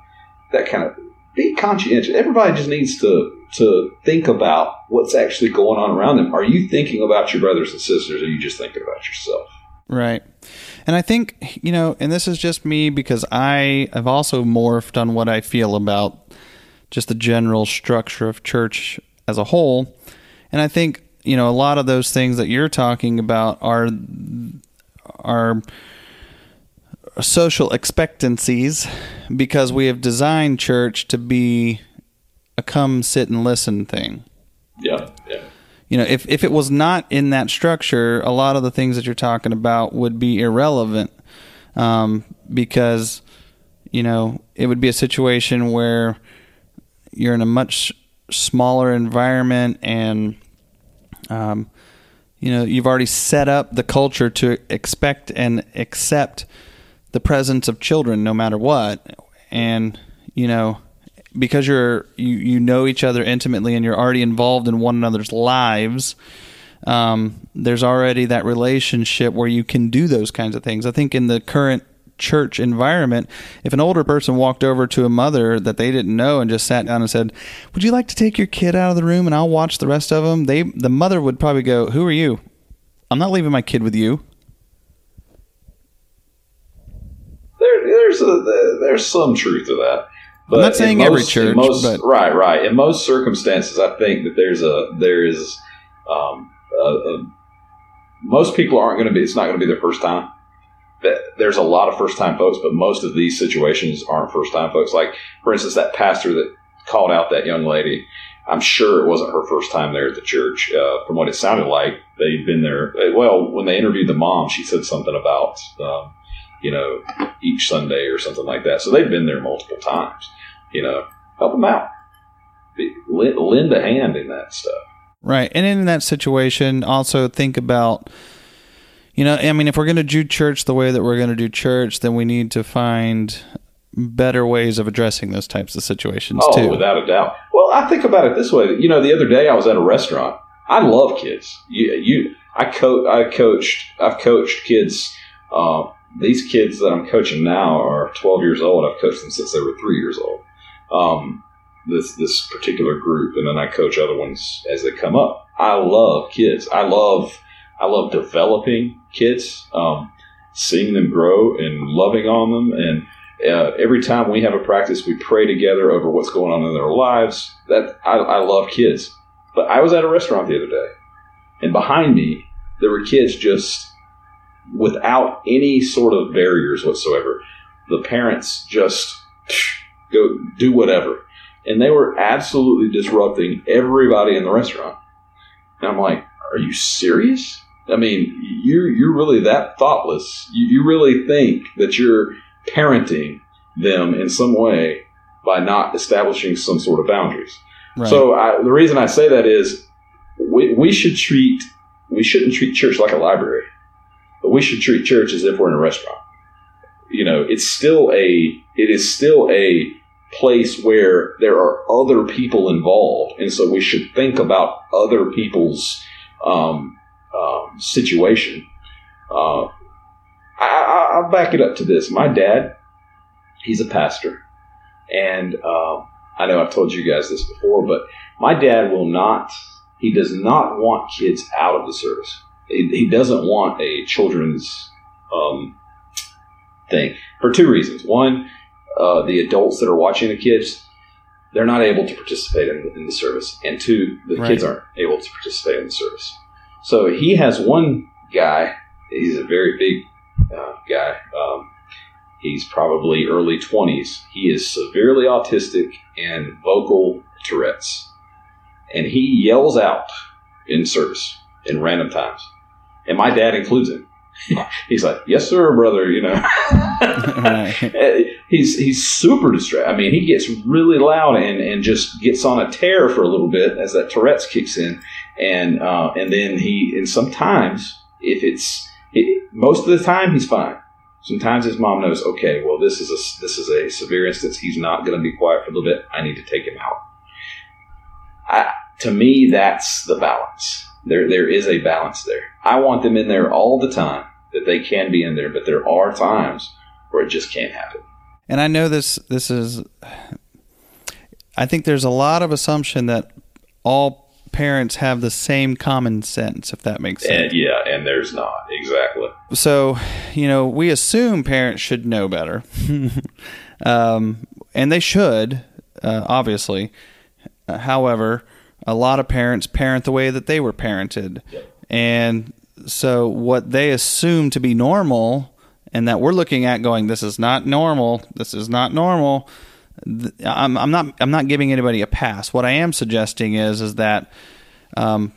that kind of be conscientious. Everybody just needs to to think about what's actually going on around them. Are you thinking about your brothers and sisters, or are you just thinking about yourself? Right. And I think, you know, and this is just me because I have also morphed on what I feel about just the general structure of church as a whole. And I think, you know, a lot of those things that you're talking about are are social expectancies because we have designed church to be a come sit and listen thing Yeah. You know if, if it was not in that structure a lot of the things that you're talking about would be irrelevant um, because you know it would be a situation where you're in a much smaller environment and um, you know you've already set up the culture to expect and accept the presence of children no matter what. And you know because you're you, you know each other intimately and you're already involved in one another's lives um, there's already that relationship where you can do those kinds of things. I think in the current church environment if an older person walked over to a mother that they didn't know and just sat down and said would you like to take your kid out of the room and i'll watch the rest of them they the mother would probably go who are you? I'm not leaving my kid with you. There, there's a there's some truth to that. But I'm not saying in every church, most- but- right, right. In most circumstances, I think that there's a there is um, a, a, most people aren't going to be. It's not going to be their first time. That- There's a lot of first time folks, but most of these situations aren't first time folks. Like for instance, that pastor that called out that young lady. I'm sure it wasn't her first time there at the church. Uh, from what it sounded like, they'd been there. Well, when they interviewed the mom, she said something about, um, you know, each Sunday or something like that. So they've been there multiple times. You know, help them out. Be- Lend, lend a hand in that stuff. Right. And in that situation, also think about, you know, I mean, if we're going to do church the way that we're going to do church, then we need to find better ways of addressing those types of situations Oh, too. without a doubt. Well, I think about it this way. You know, the other day I was at a restaurant. I love kids. You, you I coach. I coached. I've coached kids. Uh, these kids that I'm coaching now are 12 years old. I've coached them since they were three years old. Um, this this particular group, and then I coach other ones as they come up. I love kids. I love I love developing kids, um, seeing them grow and loving on them, and uh, every time we have a practice, we pray together over what's going on in their lives. That I, I love kids. But I was at a restaurant the other day, and behind me there were kids just without any sort of barriers whatsoever. The parents just go do whatever, and they were absolutely disrupting everybody in the restaurant. And I'm like, "Are you serious? I mean, you're you're really that thoughtless? You, you really think that you're parenting them in some way by not establishing some sort of boundaries?" right. So I, the reason I say that is we, we should treat we shouldn't treat church like a library, but we should treat church as if we're in a restaurant. You know, it's still a it is still a place where there are other people involved, and so we should think about other people's um, um, situation. Uh, I, I, I'll back it up to this. My dad, he's a pastor, and uh, I know I've told you guys this before, but my dad will not, he does not want kids out of the service. He, he doesn't want a children's um, thing for two reasons. One, uh, the adults that are watching the kids, they're not able to participate in, in the service. And two, the Right. kids aren't able to participate in the service. So he has one guy, he's a very big uh, guy. Um, He's probably early 20s. He is severely autistic and vocal Tourette's. And he yells out in service in random times. And my dad includes him. (laughs) He's like, "Yes, sir, brother." You know, (laughs) Right. (laughs) He's he's super distracted. I mean, he gets really loud and, and just gets on a tear for a little bit as that Tourette's kicks in, and uh, and then he and sometimes if it's it, most of the time he's fine. Sometimes his mom knows, okay, well this is a this is a severe instance. He's not going to be quiet for a little bit. I need to take him out. I, to me, that's the balance. There there is a balance there. I want them in there all the time that they can be in there, but there are times where it just can't happen. And I know this this is I think there's a lot of assumption that all parents have the same common sense if that makes sense. And yeah, and there's not exactly. so, you know, we assume parents should know better. (laughs) um, and they should, uh, obviously. Uh, however, a lot of parents parent the way that they were parented. And so what they assume to be normal and that we're looking at going this is not normal, this is not normal. I'm, I'm not I'm not giving anybody a pass. What I am suggesting is is that um,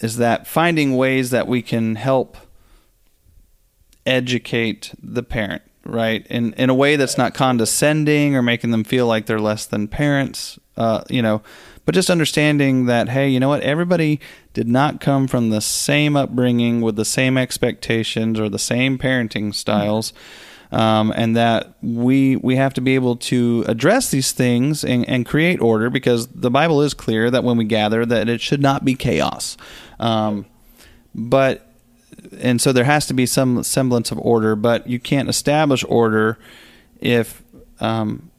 is that finding ways that we can help educate the parent, right? In in a way that's not condescending or making them feel like they're less than parents, uh, you know, but just understanding that hey, you know what? Everybody did not come from the same upbringing with the same expectations or the same parenting styles. Um, and that we we have to be able to address these things and, and create order because the Bible is clear that when we gather that it should not be chaos. Um, but and so there has to be some semblance of order, but you can't establish order if um,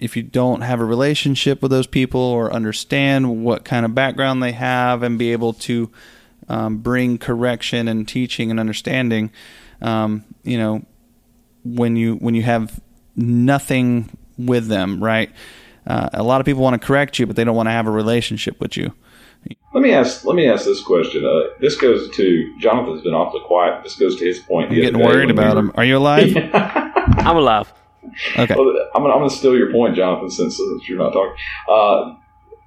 if you don't have a relationship with those people or understand what kind of background they have and be able to um, bring correction and teaching and understanding. Um, you know, when you when you have nothing with them, right? Uh, a lot of people want to correct you, but they don't want to have a relationship with you. Let me ask. Let me ask this question. Uh, this goes to Jonathan's been awfully quiet. This goes to his point. I'm getting worried when we about were- him. Are you alive? (laughs) I'm alive. Okay. Well, I'm gonna, I'm gonna steal your point, Jonathan, since, since you're not talking. Uh,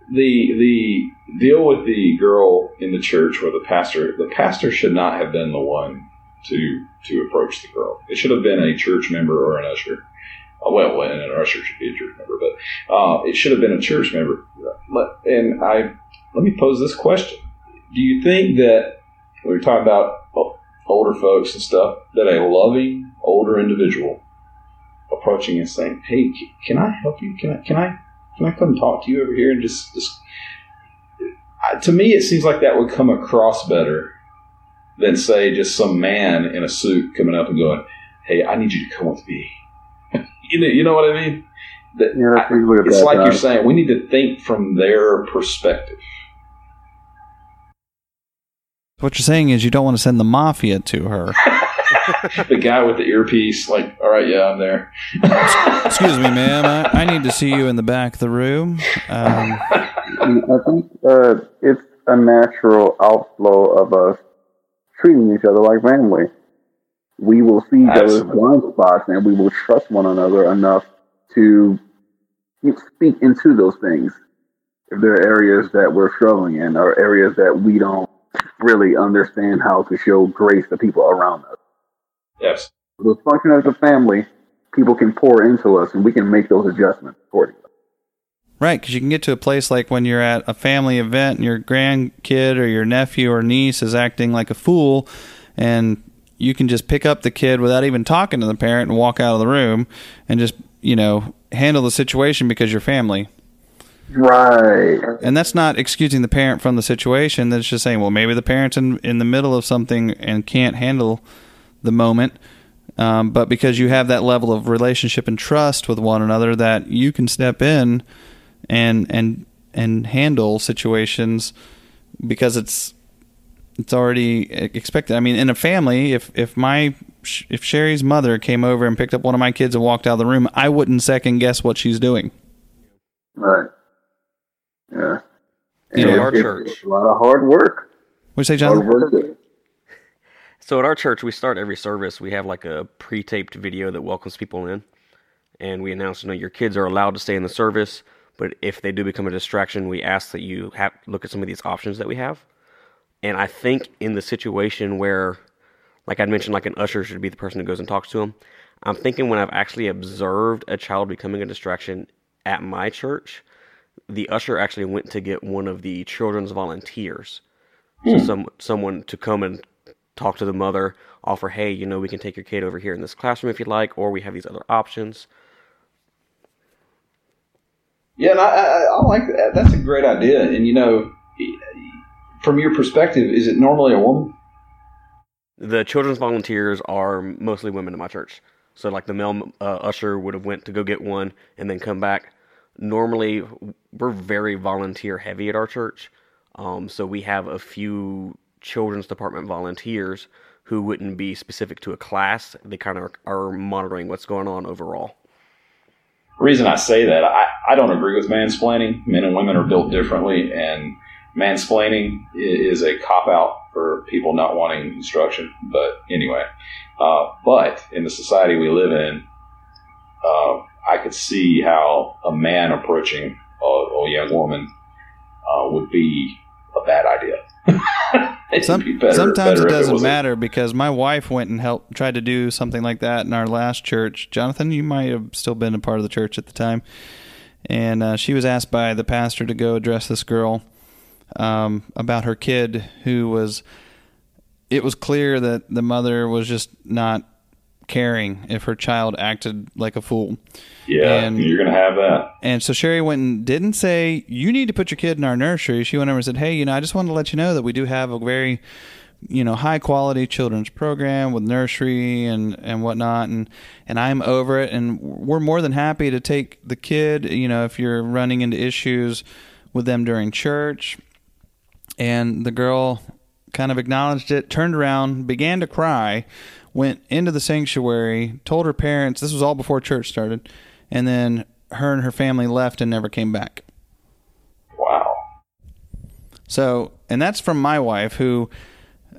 the the deal with the girl in the church where the pastor the pastor should not have been the one to to approach the girl. It should have been a church member or an usher. Uh, well, and an usher should be a church member, but uh, it should have been a church member. And I let me pose this question: Do you think that when we're talking about older folks and stuff, that a loving older individual approaching and saying, "Hey, can I help you? Can I can I can I come talk to you over here and just just?" I- To me, it seems like that would come across better than say just some man in a suit coming up and going, "Hey, I need you to come with me." (laughs) you know, you know what I mean? That Yeah, that's usually a it's bad like time. you're saying we need to think from their perspective. What you're saying is you don't want to send the mafia to her. (laughs) (laughs) the guy with the earpiece, like, all right, yeah, I'm there. Excuse me, ma'am. I, I need to see you in the back of the room. Um, I think uh, it's a natural outflow of us treating each other like family. We will see each other's blind spots and we will trust one another enough to speak into those things. If there are areas that we're struggling in or areas that we don't really understand how to show grace to people around us. Yes. The function as a family, people can pour into us and we can make those adjustments accordingly. Right, because you can get to a place like when you're at a family event and your grandkid or your nephew or niece is acting like a fool, and you can just pick up the kid without even talking to the parent and walk out of the room and just, you know, handle the situation because you're family. Right. And that's not excusing the parent from the situation. That's just saying, well, maybe the parent's in, in the middle of something and can't handle the moment. Um, but because you have that level of relationship and trust with one another, that you can step in and and and handle situations because it's it's already expected. I mean, in a family, if if my if Sherry's mother came over and picked up one of my kids and walked out of the room, I wouldn't second guess what she's doing. Right. Yeah. You know, our church. A lot of hard work. What you say, Hard work. So at our church, we start every service. We have like a pre-taped video that welcomes people in, and we announce, you know, your kids are allowed to stay in the service, but if they do become a distraction, we ask that you have look at some of these options that we have. And I think in the situation where, like I mentioned, like an usher should be the person who goes and talks to them. I'm thinking when I've actually observed a child becoming a distraction at my church, the usher actually went to get one of the children's volunteers. So hmm. some someone to come and talk to the mother, offer, hey, you know, we can take your kid over here in this classroom if you'd like, or we have these other options. Yeah, and I, I, I like that. That's a great idea. And you know, from your perspective, is it normally a woman? The children's volunteers are mostly women in my church. So like the male uh, usher would have went to go get one and then come back. Normally, we're very volunteer heavy at our church. Um, so we have a few children's department volunteers who wouldn't be specific to a class. They kind of are, monitoring what's going on overall. The reason I say that, I, I don't agree with mansplaining. Men and women are built differently, and mansplaining is a cop out for people not wanting instruction. But anyway, uh, but in the society we live in, uh, I could see how a man approaching a, a young woman uh, would be a bad idea. (laughs) It'd Some, be better- sometimes better it doesn't a- matter because my wife went and helped tried to do something like that in our last church. Jonathan, you might have still been a part of the church at the time, and uh, she was asked by the pastor to go address this girl um, about her kid who was. It was clear that the mother was just not caring if her child acted like a fool. Yeah, and- you're going to have that. And so Sherry went and didn't say, you need to put your kid in our nursery. She went over and said, hey, you know, I just wanted to let you know that we do have a very, you know, high quality children's program with nursery and, and whatnot. And, and I'm over it. And we're more than happy to take the kid, you know, if you're running into issues with them during church. And the girl kind of acknowledged it, turned around, began to cry, went into the sanctuary, told her parents, this was all before church started, and then her and her family left and never came back. Wow. So, and that's from my wife, who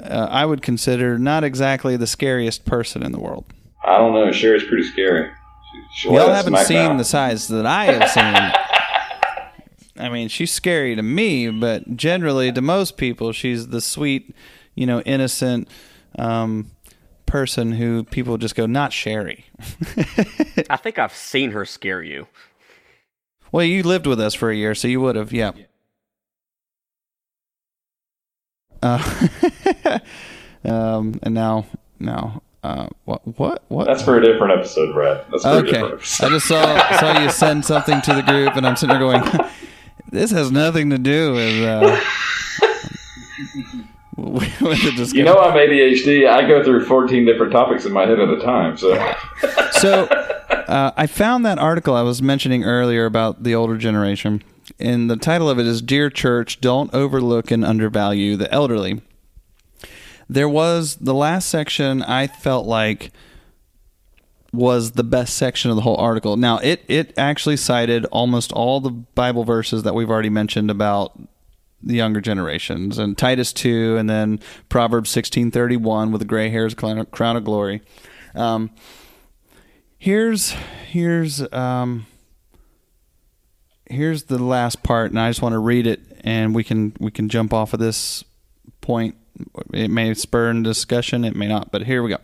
uh, I would consider not exactly the scariest person in the world. I don't know. Sherry's pretty scary. She, Y'all haven't seen the size that I have seen. I mean, she's scary to me, but generally to most people, she's the sweet, you know, innocent um, person who people just go, not Sherry. (laughs) I think I've seen her scare you. well, you lived with us for a year, so you would have, yeah. Uh, (laughs) um, and now, now, uh, what, what, what? That's for a different episode, Brad. That's for a Okay. different I just saw saw you send something to the group, and I'm sitting there going, (laughs) "This has nothing to do with uh, (laughs) with the discussion." You know I'm ADHD. I go through 14 different topics in my head at a time. So (laughs) so uh, I found that article I was mentioning earlier about the older generation, and the title of it is "Dear Church, Don't Overlook and Undervalue the Elderly." There was the last section I felt like was the best section of the whole article. Now it it actually cited almost all the Bible verses that we've already mentioned about the younger generations and Titus 2 and then Proverbs 16:31 with the gray hairs crown of glory. Um, here's here's um, here's the last part and I just want to read it and we can we can jump off of this point. It may spur a discussion, it may not, but here we go.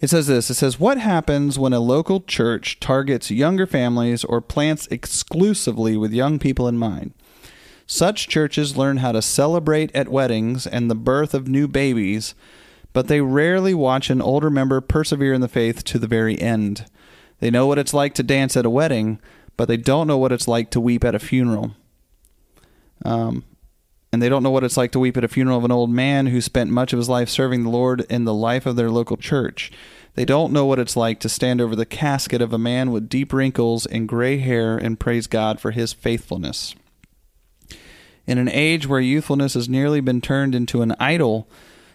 It says this It says, What happens when a local church targets younger families or plants exclusively with young people in mind? Such churches learn how to celebrate at weddings and the birth of new babies, but they rarely watch an older member persevere in the faith to the very end. They know what it's like to dance at a wedding, but they don't know what it's like to weep at a funeral. Um, and they don't know what it's like to weep at a funeral of an old man who spent much of his life serving the Lord in the life of their local church. They don't know what it's like to stand over the casket of a man with deep wrinkles and gray hair and praise God for his faithfulness. In an age where youthfulness has nearly been turned into an idol,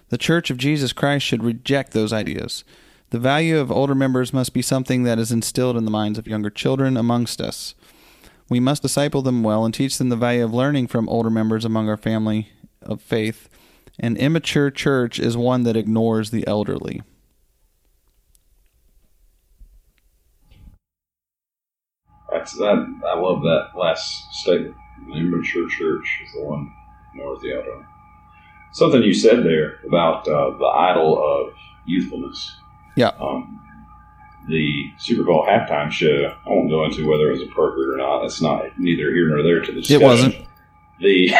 the Church of Jesus Christ should reject those ideas. The value of older members must be something that is instilled in the minds of younger children amongst us. We must disciple them well and teach them the value of learning from older members among our family of faith. An immature church is one that ignores the elderly. that's that. I love that last statement. The immature church is the one north the elderly. Something you said there about uh, the idol of youthfulness. Yeah. Um, the Super Bowl halftime show. I won't go into whether it was appropriate or not. That's not neither here nor there to the discussion. It wasn't. the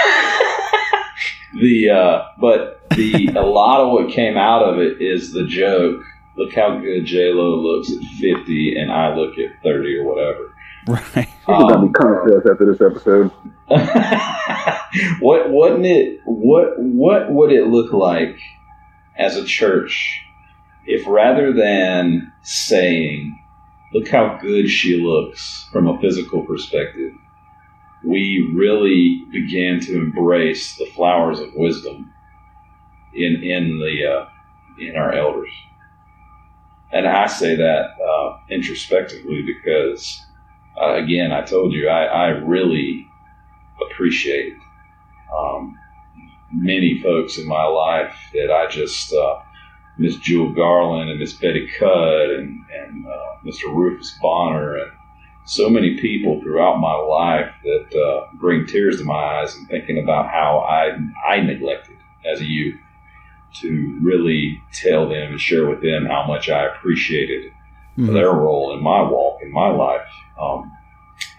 the uh, but the a lot of what came out of it is the joke. Look how good J Lo looks at fifty, and I look at thirty or whatever. Right. People gonna Um, be coming to us after this episode. (laughs) what wouldn't it? What what would it look like as a church if rather than saying, "Look how good she looks" from a physical perspective, we really began to embrace the flowers of wisdom in in the uh, in our elders. And I say that uh, introspectively because, uh, again, I told you I, I really appreciate um, many folks in my life that I just uh, Miss Jewel Garland and Miss Betty Cudd and and uh, Mr. Rufus Bonner and so many people throughout my life that uh, bring tears to my eyes and thinking about how I I neglected as a youth to really tell them and share with them how much I appreciated Mhm. their role in my walk in my life. Um,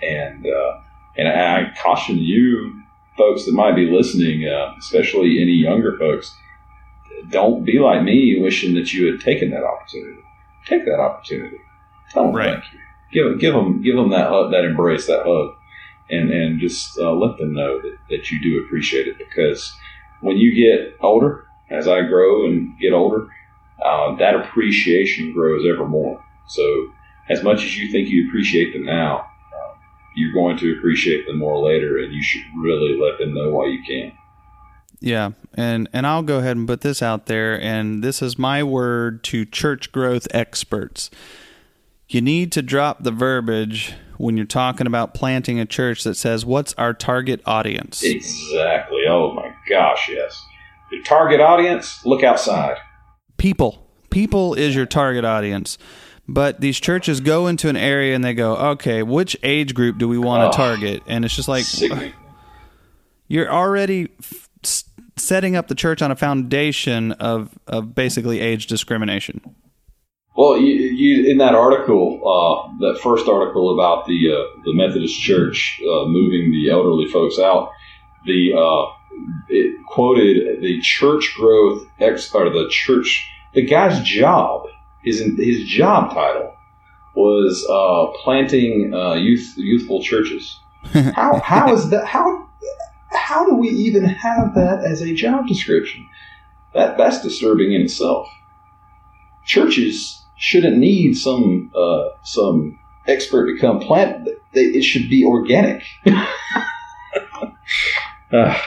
and uh, and I caution you folks that might be listening, uh, especially any younger folks, don't be like me, wishing that you had taken that opportunity. Take that opportunity. Tell them Right. thank you. Give give them give them that hug, that embrace, that hug, and and just uh, let them know that, that you do appreciate it. Because when you get older, as I grow and get older, uh, that appreciation grows ever more. So as much as you think you appreciate them now, you're going to appreciate them more later, and you should really let them know why you can. Yeah, and and I'll go ahead and put this out there, and this is my word to church growth experts. You need to drop the verbiage when you're talking about planting a church that says, "What's our target audience?" Exactly. Oh my gosh, yes. Your target audience, look outside. People. People is your target audience. But these churches go into an area and they go, "Okay, which age group do we want to Oh. target?" And it's just like Sickening. you're already f- setting up the church on a foundation of of basically age discrimination. Well, you, you in that article, uh, that first article about the uh, the Methodist Church uh, moving the elderly folks out, the uh, it quoted the church growth ex or the church the guy's job his his job title was uh, planting uh, youth youthful churches. (laughs) How how is that how how do we even have that as a job description? That that's disturbing in itself churches shouldn't need some uh, some expert to come plant. They, it should be organic. (laughs) Ah,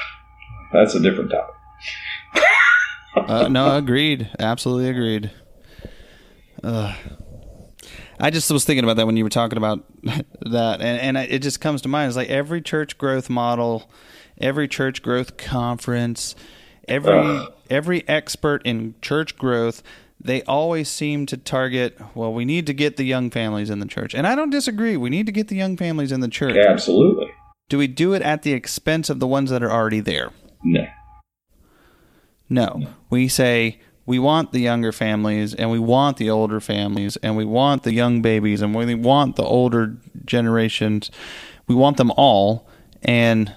that's a different topic. Uh, no, agreed. Absolutely agreed. Uh, I just was thinking about that when you were talking about (laughs) that, and, and it just comes to mind. It's like every church growth model, every church growth conference, every Ugh. every expert in church growth, they always seem to target. Well, we need to get the young families in the church, and I don't disagree. We need to get the young families in the church. Absolutely. Do we do it at the expense of the ones that are already there? No. No. We say we want the younger families and we want the older families and we want the young babies and we want the older generations. We want them all. And,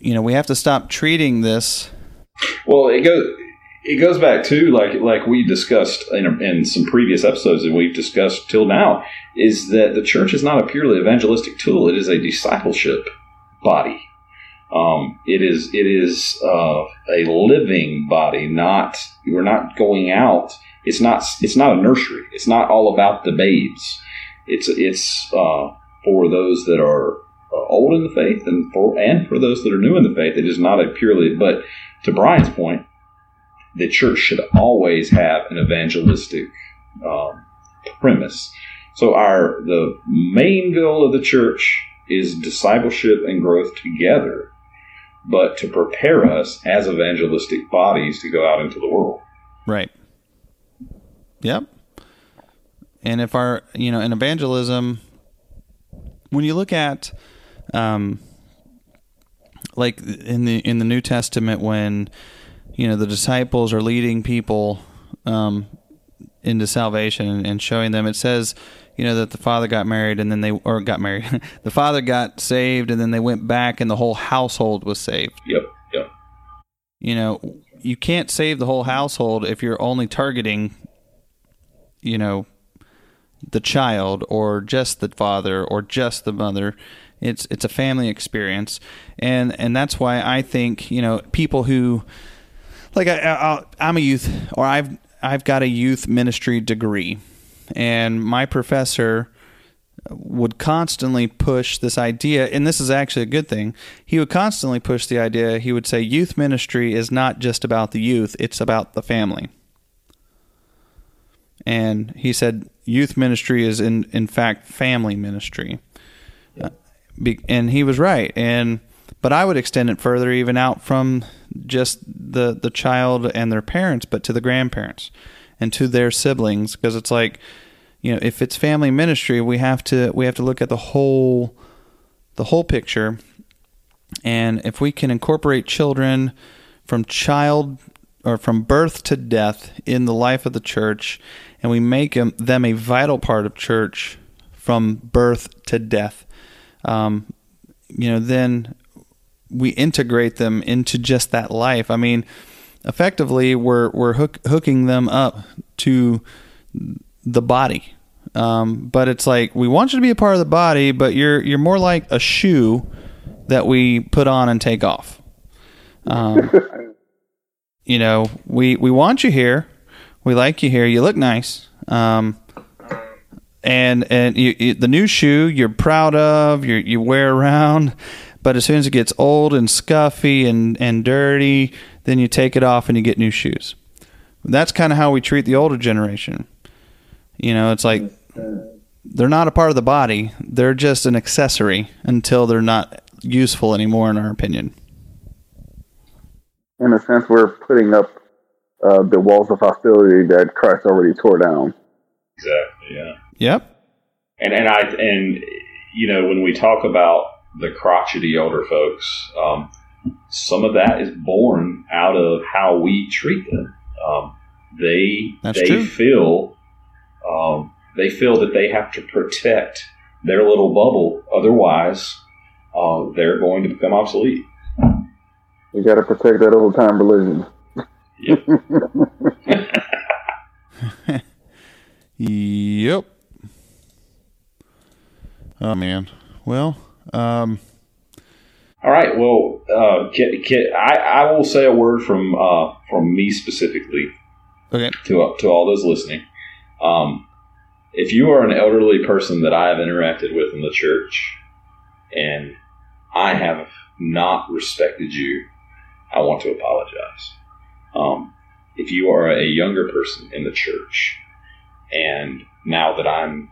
you know, we have to stop treating this. Well, it goes it goes back to like like we discussed in, in some previous episodes that we've discussed till now is that the church is not a purely evangelistic tool; it is a discipleship body. Um, it is it is uh, a living body. Not we're not going out. It's not it's not a nursery. It's not all about the babes. It's it's uh, for those that are uh, old in the faith and for and for those that are new in the faith. It is not a purely. But to Brian's point, the church should always have an evangelistic um, premise. So our the main goal of the church is discipleship and growth together, but to prepare us as evangelistic bodies to go out into the world. Right. Yep. And if our, you know, in evangelism, when you look at, um, like in the in the New Testament, when you know the disciples are leading people um, into salvation and, showing them, it says, you know, that the father got married and then they or got married, (laughs) the father got saved and then they went back and the whole household was saved. Yep, yep. you know you can't save the whole household if you're only targeting you know the child or just the father or just the mother. It's it's a family experience. And and that's why I think you know people who like I, I I'm a youth or I've I've got a youth ministry degree and my professor would constantly push this idea, and this is actually a good thing. He would constantly push the idea. He would say, Youth ministry is not just about the youth, it's about the family. And he said, Youth ministry is, in, in fact, family ministry. Uh, be, and he was right. And but I would extend it further, even out from just the the child and their parents, but to the grandparents and to their siblings, because it's like, you know, if it's family ministry, we have to we have to look at the whole the whole picture. And if we can incorporate children from child or from birth to death in the life of the church, and we make them, a vital part of church from birth to death, um, you know, then we integrate them into just that life. I mean, effectively, we're we're hook, hooking them up to the body. Um, but it's like we want you to be a part of the body, but you're you're more like a shoe that we put on and take off. Um, (laughs) you know, we we want you here. We like you here. You look nice. Um, and and you, you, the new shoe you're proud of, you you wear around, but as soon as it gets old and scuffy and and dirty, then you take it off and you get new shoes. That's kind of how we treat the older generation. You know, it's like they're not a part of the body. They're just an accessory until they're not useful anymore, in our opinion. In a sense, we're putting up uh, the walls of hostility that Christ already tore down. Exactly. Yeah. Yep. And and I and you know when we talk about the crotchety older folks, um, some of that is born out of how we treat them. Um, they That's they true. feel um, they feel that they have to protect their little bubble, otherwise uh, they're going to become obsolete. We got to protect that old time religion. (laughs) Yep. Oh man. Well, um, All right. Well, uh, can, can, I, I will say a word from uh, from me specifically okay. to to all those listening. Um, if you are an elderly person that I have interacted with in the church, and I have not respected you, I want to apologize. Um, if you are a younger person in the church, and now that I'm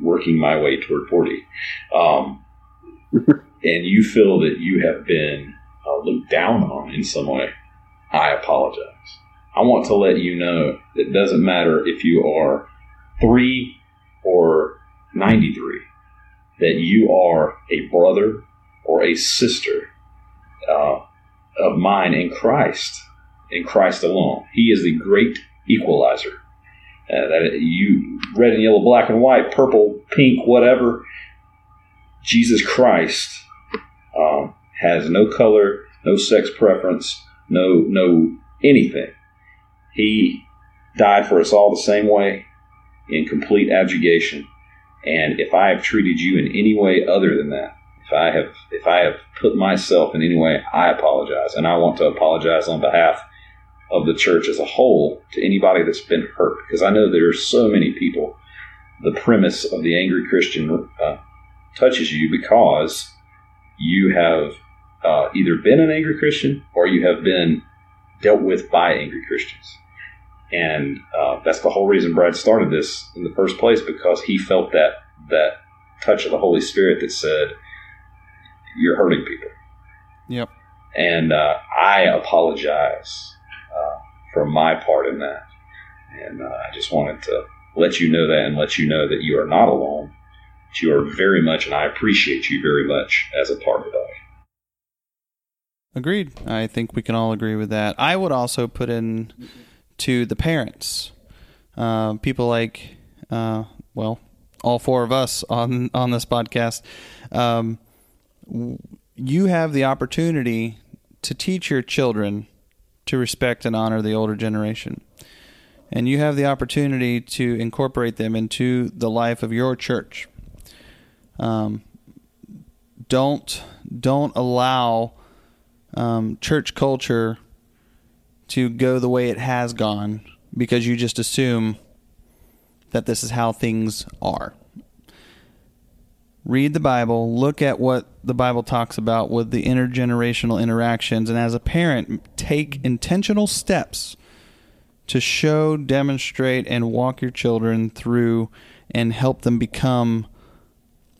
working my way toward forty, um, (laughs) and you feel that you have been uh, looked down on in some way, I apologize. I want to let you know that it doesn't matter if you are three or 93, that you are a brother or a sister uh, of mine in Christ, in Christ alone. He is the great equalizer. Uh, that you, red and yellow, black and white, purple, pink, whatever, Jesus Christ um, has no color, no sex preference, no no anything. He died for us all the same way in complete abjugation. And if I have treated you in any way other than that, if I have if I have put myself in any way, I apologize. And I want to apologize on behalf of the church as a whole to anybody that's been hurt. Because I know there are so many people. The premise of the angry Christian uh, touches you because you have uh, either been an angry Christian or you have been dealt with by angry Christians. And uh, that's the whole reason Brad started this in the first place because he felt that that touch of the Holy Spirit that said, "You're hurting people." Yep. And uh, I apologize for my part in that. And uh, I just wanted to let you know that and let you know that you are not alone. That you are very much, and I appreciate you very much as a part of body. Agreed. I think we can all agree with that. I would also put in to the parents, uh, people like, uh, well, all four of us on on this podcast. Um, you have the opportunity to teach your children to respect and honor the older generation, and you have the opportunity to incorporate them into the life of your church. Um, don't don't allow um, church culture to go the way it has gone because you just assume that this is how things are. Read the Bible, look at what the Bible talks about with the intergenerational interactions, and as a parent, take intentional steps to show, demonstrate, and walk your children through and help them become,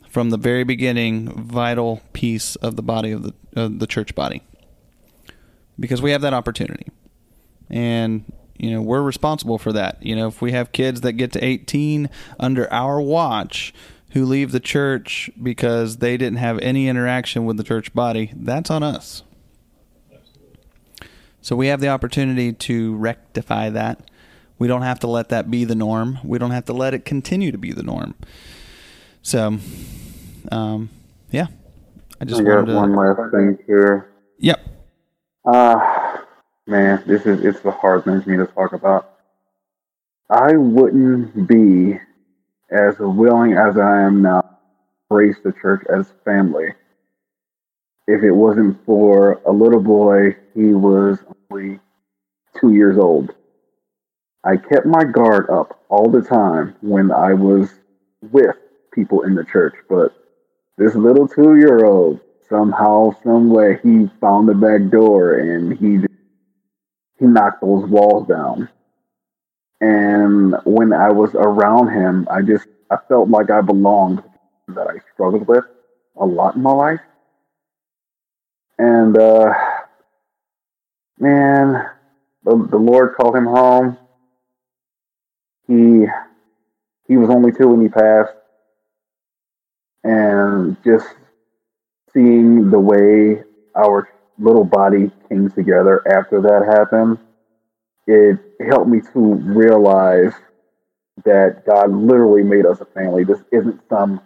from the very beginning, vital piece of the body of the, of the church body because we have that opportunity. And you know, we're responsible for that. You know, if we have kids that get to 18 under our watch who leave the church because they didn't have any interaction with the church body, that's on us. So we have the opportunity to rectify that. We don't have to let that be the norm. We don't have to let it continue to be the norm. So, um, yeah, I just I got wanted to. one last thing here. Yep. Uh man, this is it's a hard thing for me to talk about. I wouldn't be as willing as I am now to embrace the church as family if it wasn't for a little boy. He was only two years old. I kept my guard up all the time when I was with people in the church, but this little two year old somehow, some way, he found the back door and he he knocked those walls down. And when I was around him, I just I felt like I belonged that I struggled with a lot in my life. And uh, man, the, the Lord called him home. He he was only two when he passed, and just seeing the way our little body came together after that happened, it helped me to realize that God literally made us a family. This isn't some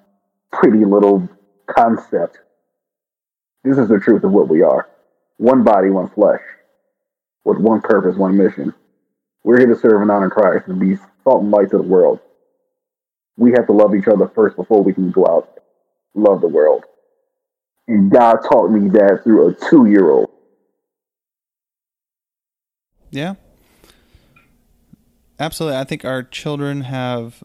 pretty little concept. This is the truth of what we are one body, one flesh, with one purpose, one mission. We're here to serve and honor Christ and be salt and light to the world. We have to love each other first before we can go out love the world. And God taught me that through a two year old. Yeah. Absolutely. I think our children have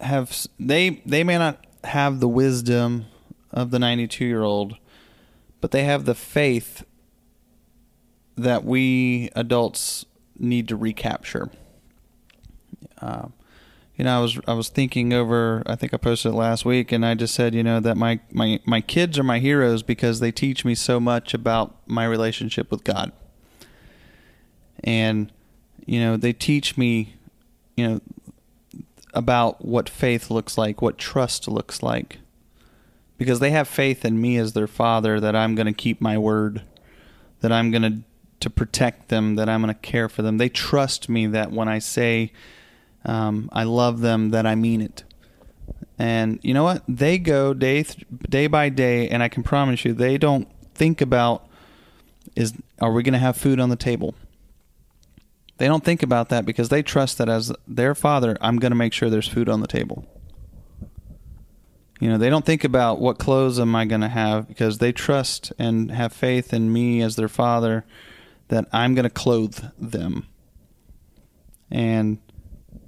have they they may not have the wisdom of the 92 year old, but they have the faith that we adults need to recapture. Uh, you know, I was I was thinking over. I think I posted it last week, and I just said, you know, that my my my kids are my heroes because they teach me so much about my relationship with God. And you know, they teach me, you know, about what faith looks like, what trust looks like. Because they have faith in me as their father that I'm going to keep my word, that I'm going to to protect them, that I'm going to care for them. They trust me that when I say um, I love them, that I mean it. And you know what? They go day th- day by day, and I can promise you, they don't think about is are we going to have food on the table. They don't think about that because they trust that as their father, I'm going to make sure there's food on the table. You know, they don't think about what clothes am I going to have because they trust and have faith in me as their father that I'm going to clothe them. And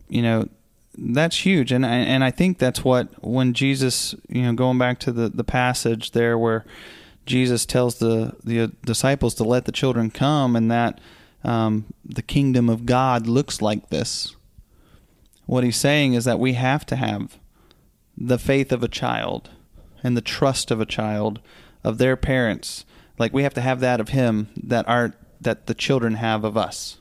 you know, that's huge and I, and I think that's what when Jesus, you know, going back to the the passage there where Jesus tells the the disciples to let the children come and that um, the kingdom of God looks like this. What he's saying is that we have to have the faith of a child and the trust of a child of their parents. Like we have to have that of him that our that the children have of us.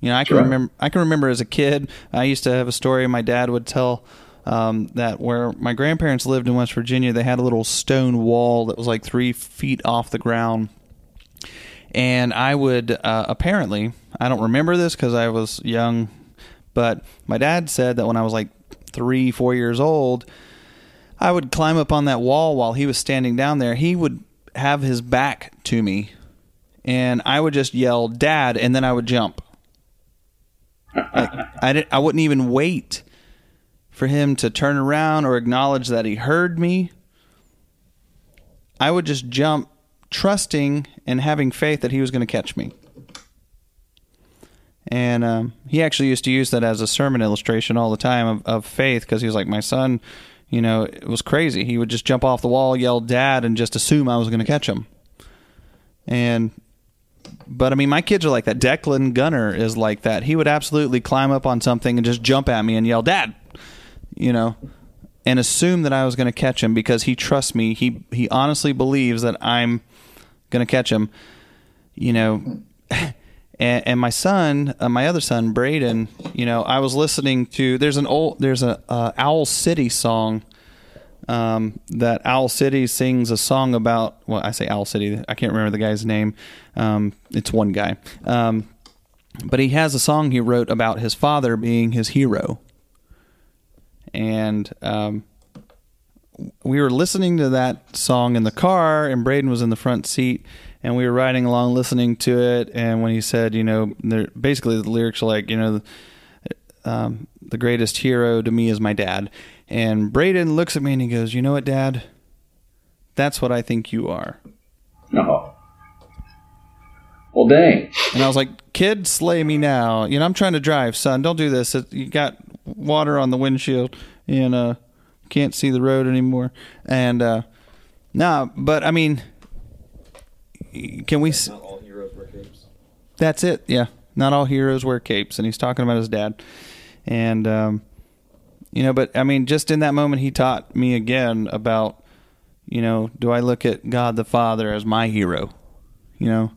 You know, I can Right. remember. I can remember as a kid. I used to have a story my dad would tell um, that where my grandparents lived in West Virginia, they had a little stone wall that was like three feet off the ground, and I would uh, apparently I don't remember this because I was young, but my dad said that when I was like three, four years old, I would climb up on that wall while he was standing down there. He would have his back to me, and I would just yell "Dad!" and then I would jump. Like, I didn't. I wouldn't even wait for him to turn around or acknowledge that he heard me. I would just jump, trusting and having faith that he was going to catch me. And um, he actually used to use that as a sermon illustration all the time of, of faith because he was like, my son, you know, it was crazy. He would just jump off the wall, yell "Dad," and just assume I was going to catch him. And but I mean, my kids are like that. Declan Gunner is like that. He would absolutely climb up on something and just jump at me and yell, "Dad!" You know, and assume that I was going to catch him because he trusts me. He he honestly believes that I'm to catch him. You know, (laughs) and, and my son, uh, my other son, Braden. You know, I was listening to. There's an old. There's a uh, Owl City song um, that Owl City sings a song about. Well, I say Owl City. I can't remember the guy's name. Um, it's one guy, um, but he has a song he wrote about his father being his hero, and um, we were listening to that song in the car, and Braden was in the front seat, and we were riding along listening to it. And when he said, you know, basically the lyrics are like, you know, um, the greatest hero to me is my dad. And Braden looks at me and he goes, You know what, Dad? That's what I think you are. Oh. Well, dang. And I was like, Kid, slay me now. You know, I'm trying to drive, son. Don't do this. You got water on the windshield and uh, can't see the road anymore. And uh, nah, but I mean, can we? s- Not all heroes wear capes. That's it. Yeah. Not all heroes wear capes, and he's talking about his dad. And um, you know, but I mean, just in that moment, he taught me again about, you know, do I look at God the Father as my hero? You know,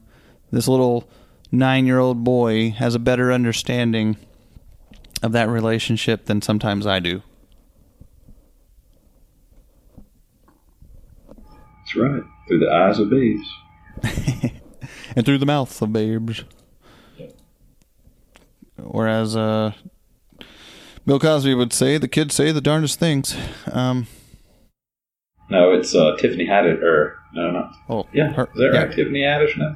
this little nine-year-old boy has a better understanding of that relationship than sometimes I do. That's right. Through the eyes of babes. (laughs) and through the mouths of babes. Whereas uh, Bill Cosby would say, the kids say the darndest things. Um, No, it's uh, Tiffany Haddish. Or no, no. oh, Yeah, her- is that yeah. right? Tiffany Haddish. No.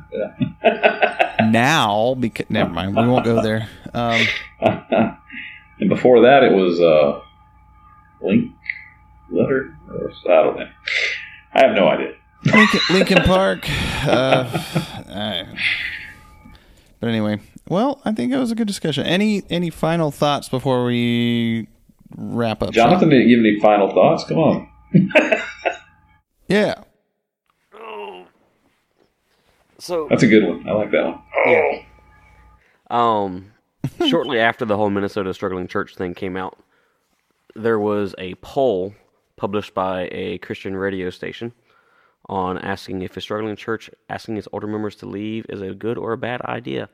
Yeah. (laughs) Now, because never mind, we won't go there. Um, (laughs) and before that, it was uh, Link Letter. I don't know. I have no idea. Lincoln, Lincoln Park. Uh, I- but anyway, well, I think it was a good discussion. Any any final thoughts before we wrap up? Jonathan didn't give any final thoughts. Come on. (laughs) Yeah. So That's a good one. I like that one. Yeah. Um, shortly after the whole Minnesota Struggling Church thing came out, there was a poll published by a Christian radio station on asking if a struggling church asking its older members to leave is a good or a bad idea.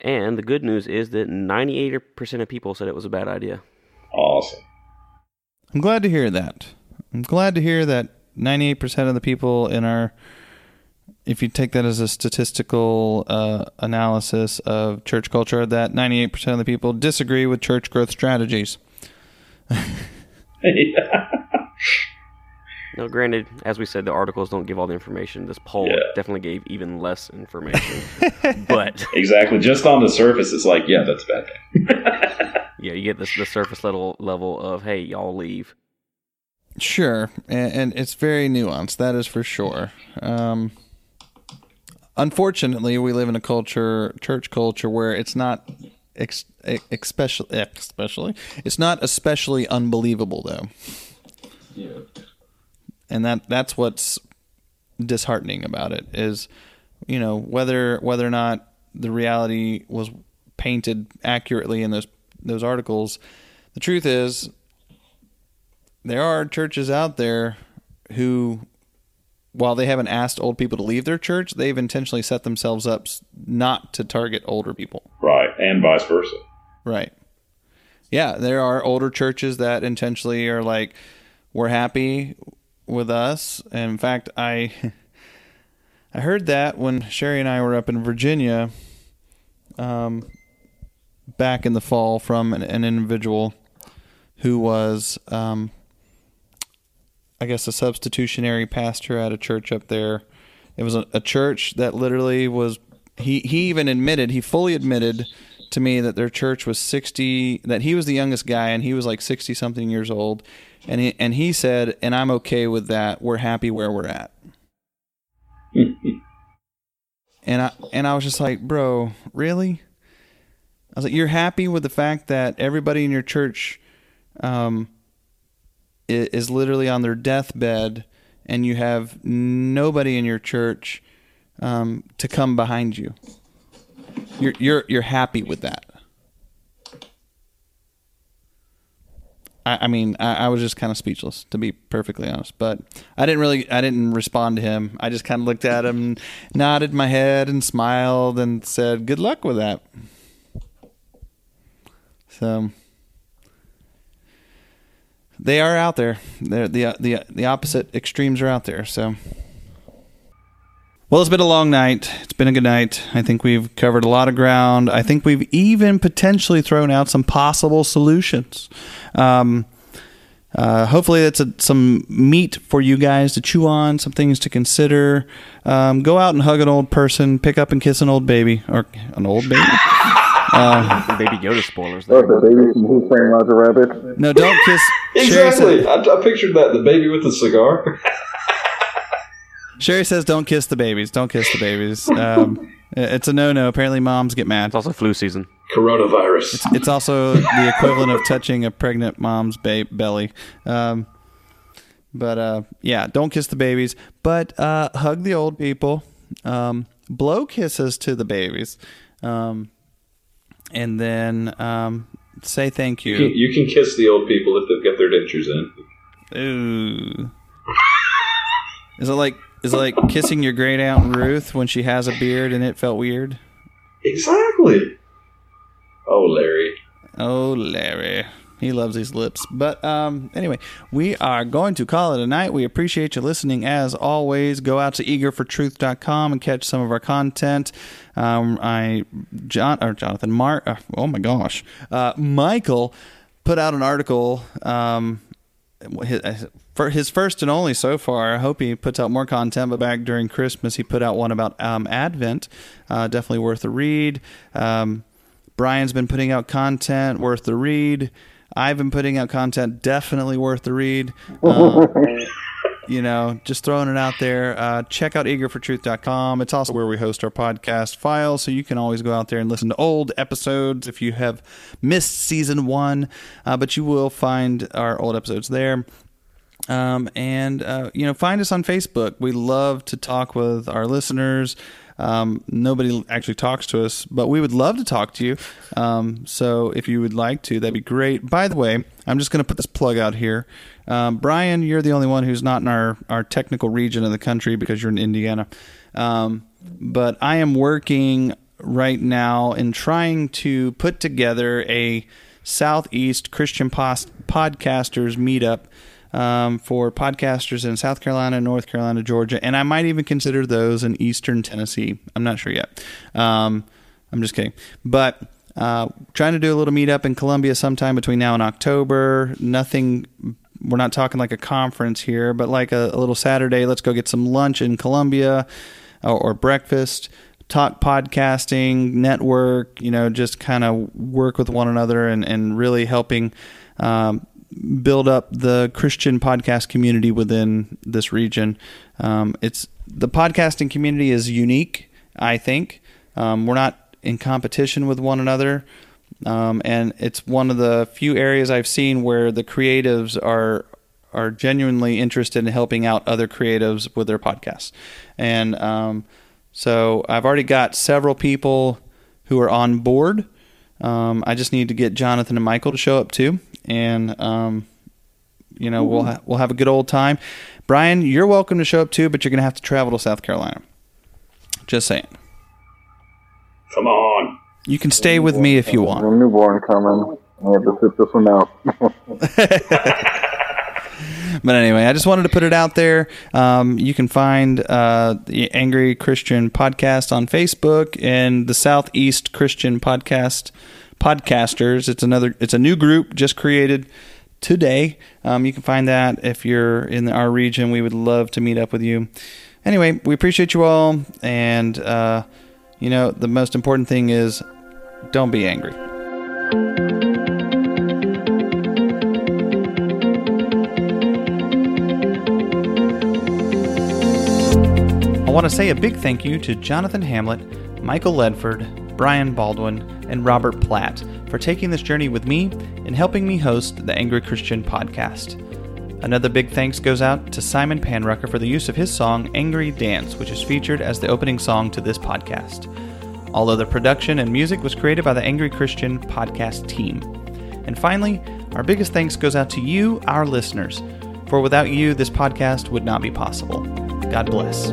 And the good news is that 98% of people said it was a bad idea. Awesome. I'm glad to hear that. I'm glad to hear that 98% of the people in our, if you take that as a statistical uh, analysis of church culture, that 98% of the people disagree with church growth strategies. (laughs) (laughs) Now, granted, as we said, the articles don't give all the information. This poll Yeah. definitely gave even less information. (laughs) but exactly. Just on the surface, it's like, yeah, that's a bad thing. (laughs) yeah, you get this the surface level level of hey, y'all leave. Sure, and, and it's very nuanced. That is for sure. Um, unfortunately, we live in a culture, church culture, where it's not, ex, especially, especially, it's not especially unbelievable though, Yeah. and that that's what's disheartening about it is, you know, whether whether or not the reality was painted accurately in those those articles. The truth is, there are churches out there who, while they haven't asked old people to leave their church, they've intentionally set themselves up not to target older people. Right. And vice versa. Right. Yeah, there are older churches that intentionally are like, we're happy with us. And in fact, I (laughs) I heard that when Sherry and I were up in Virginia, um, back in the fall from an, an individual who was, um, I guess, a substitutionary pastor at a church up there. It was a, a church that literally was. He he even admitted he fully admitted to me that their church was sixty. That he was the youngest guy and he was like sixty something years old, and he and he said, and I'm okay with that. We're happy where we're at. (laughs) and I and I was just like, bro, really? I was like, you're happy with the fact that everybody in your church um, is literally on their deathbed, and you have nobody in your church um, to come behind you. You're you're you're happy with that. I, I mean, I, I was just kind of speechless, to be perfectly honest. But I didn't really, I didn't respond to him. I just kind of looked at him, nodded my head, and smiled, and said, "Good luck with that." So they are out there. They're, the the the opposite extremes are out there. So. Well, it's been a long night. It's been a good night. I think we've covered a lot of ground. I think we've even potentially thrown out some possible solutions. Um, uh, hopefully, that's a, some meat for you guys to chew on, some things to consider. Um, go out and hug an old person, pick up and kiss an old baby, or an old baby. Baby Yoda spoilers. Oh, There. the baby from Who Framed Roger Rabbit. No, don't kiss. (laughs) Sherry, Exactly. said, I, I pictured that the baby with the cigar. (laughs) Sherry says, "Don't kiss the babies. Don't kiss the babies." Um, it's a no-no. Apparently, moms get mad. It's also flu season. Coronavirus. It's also the equivalent of touching a pregnant mom's ba- belly. Um, but uh, yeah, don't kiss the babies, but uh, hug the old people. Um, blow kisses to the babies, um, and then um, say thank You can, you. you can kiss the old people if they've got their dentures in. Ooh. Is it like is it like kissing your great aunt Ruth when she has a beard and it felt weird? Exactly. Oh, Larry. Oh, Larry. He loves his lips. But um, anyway, we are going to call it a night. We appreciate you listening as always. Go out to eagerfortruth.com and catch some of our content. Um, I, John, or Jonathan, Mark, uh, oh my gosh, uh, Michael put out an article. Um, his, for his first and only so far. I hope he puts out more content. But back during Christmas, he put out one about um, Advent. Uh, definitely worth a read. Um, Brian's been putting out content worth the read. I've been putting out content definitely worth the read. Uh, (laughs) you know, just throwing it out there. Uh, check out eagerfortruth.com. It's also where we host our podcast files, so you can always go out there and listen to old episodes if you have missed season one. Uh, but you will find our old episodes there. Um, and uh, you know, find us on Facebook. We love to talk with our listeners. Um, nobody actually talks to us, but we would love to talk to you. Um, so if you would like to, that'd be great. By the way, I'm just going to put this plug out here. Um, Brian, you're the only one who's not in our, our technical region of the country because you're in Indiana. Um, but I am working right now in trying to put together a Southeast Christian pos- podcasters meetup um, for podcasters in South Carolina, North Carolina, Georgia, and I might even consider those in Eastern Tennessee. I'm not sure yet. Um, I'm just kidding. But uh, trying to do a little meetup in Columbia sometime between now and October. Nothing. We're not talking like a conference here, but like a, a little Saturday. Let's go get some lunch in Columbia or, or breakfast talk podcasting, network, you know, just kind of work with one another and, and really helping um, build up the Christian podcast community within this region. Um, it's the podcasting community is unique, I think. Um, we're not in competition with one another. Um, and it's one of the few areas I've seen where the creatives are are genuinely interested in helping out other creatives with their podcasts. And um, so I've already got several people who are on board. Um, I just need to get Jonathan and Michael to show up too, and um, you know we'll ha- we'll have a good old time. Brian, you're welcome to show up too, but you're gonna have to travel to South Carolina. Just saying. Come on. You can stay with me if you want. A want. newborn coming. I have to sit this one out. (laughs) But anyway, I just wanted to put it out there. Um, you can find uh, the Angry Christian Podcast on Facebook and the Southeast Christian Podcast Podcasters. It's another. It's a new group just created today. Um, you can find that if you're in our region. We would love to meet up with you. Anyway, we appreciate you all, and uh, you know the most important thing is don't be angry. I want to say a big thank you to Jonathan Hamlet, Michael Ledford, Brian Baldwin, and Robert Platt for taking this journey with me and helping me host the Angry Christian podcast. Another big thanks goes out to Simon Panrucker for the use of his song Angry Dance, which is featured as the opening song to this podcast. All other production and music was created by the Angry Christian podcast team. And finally, our biggest thanks goes out to you, our listeners, for without you, this podcast would not be possible. God bless.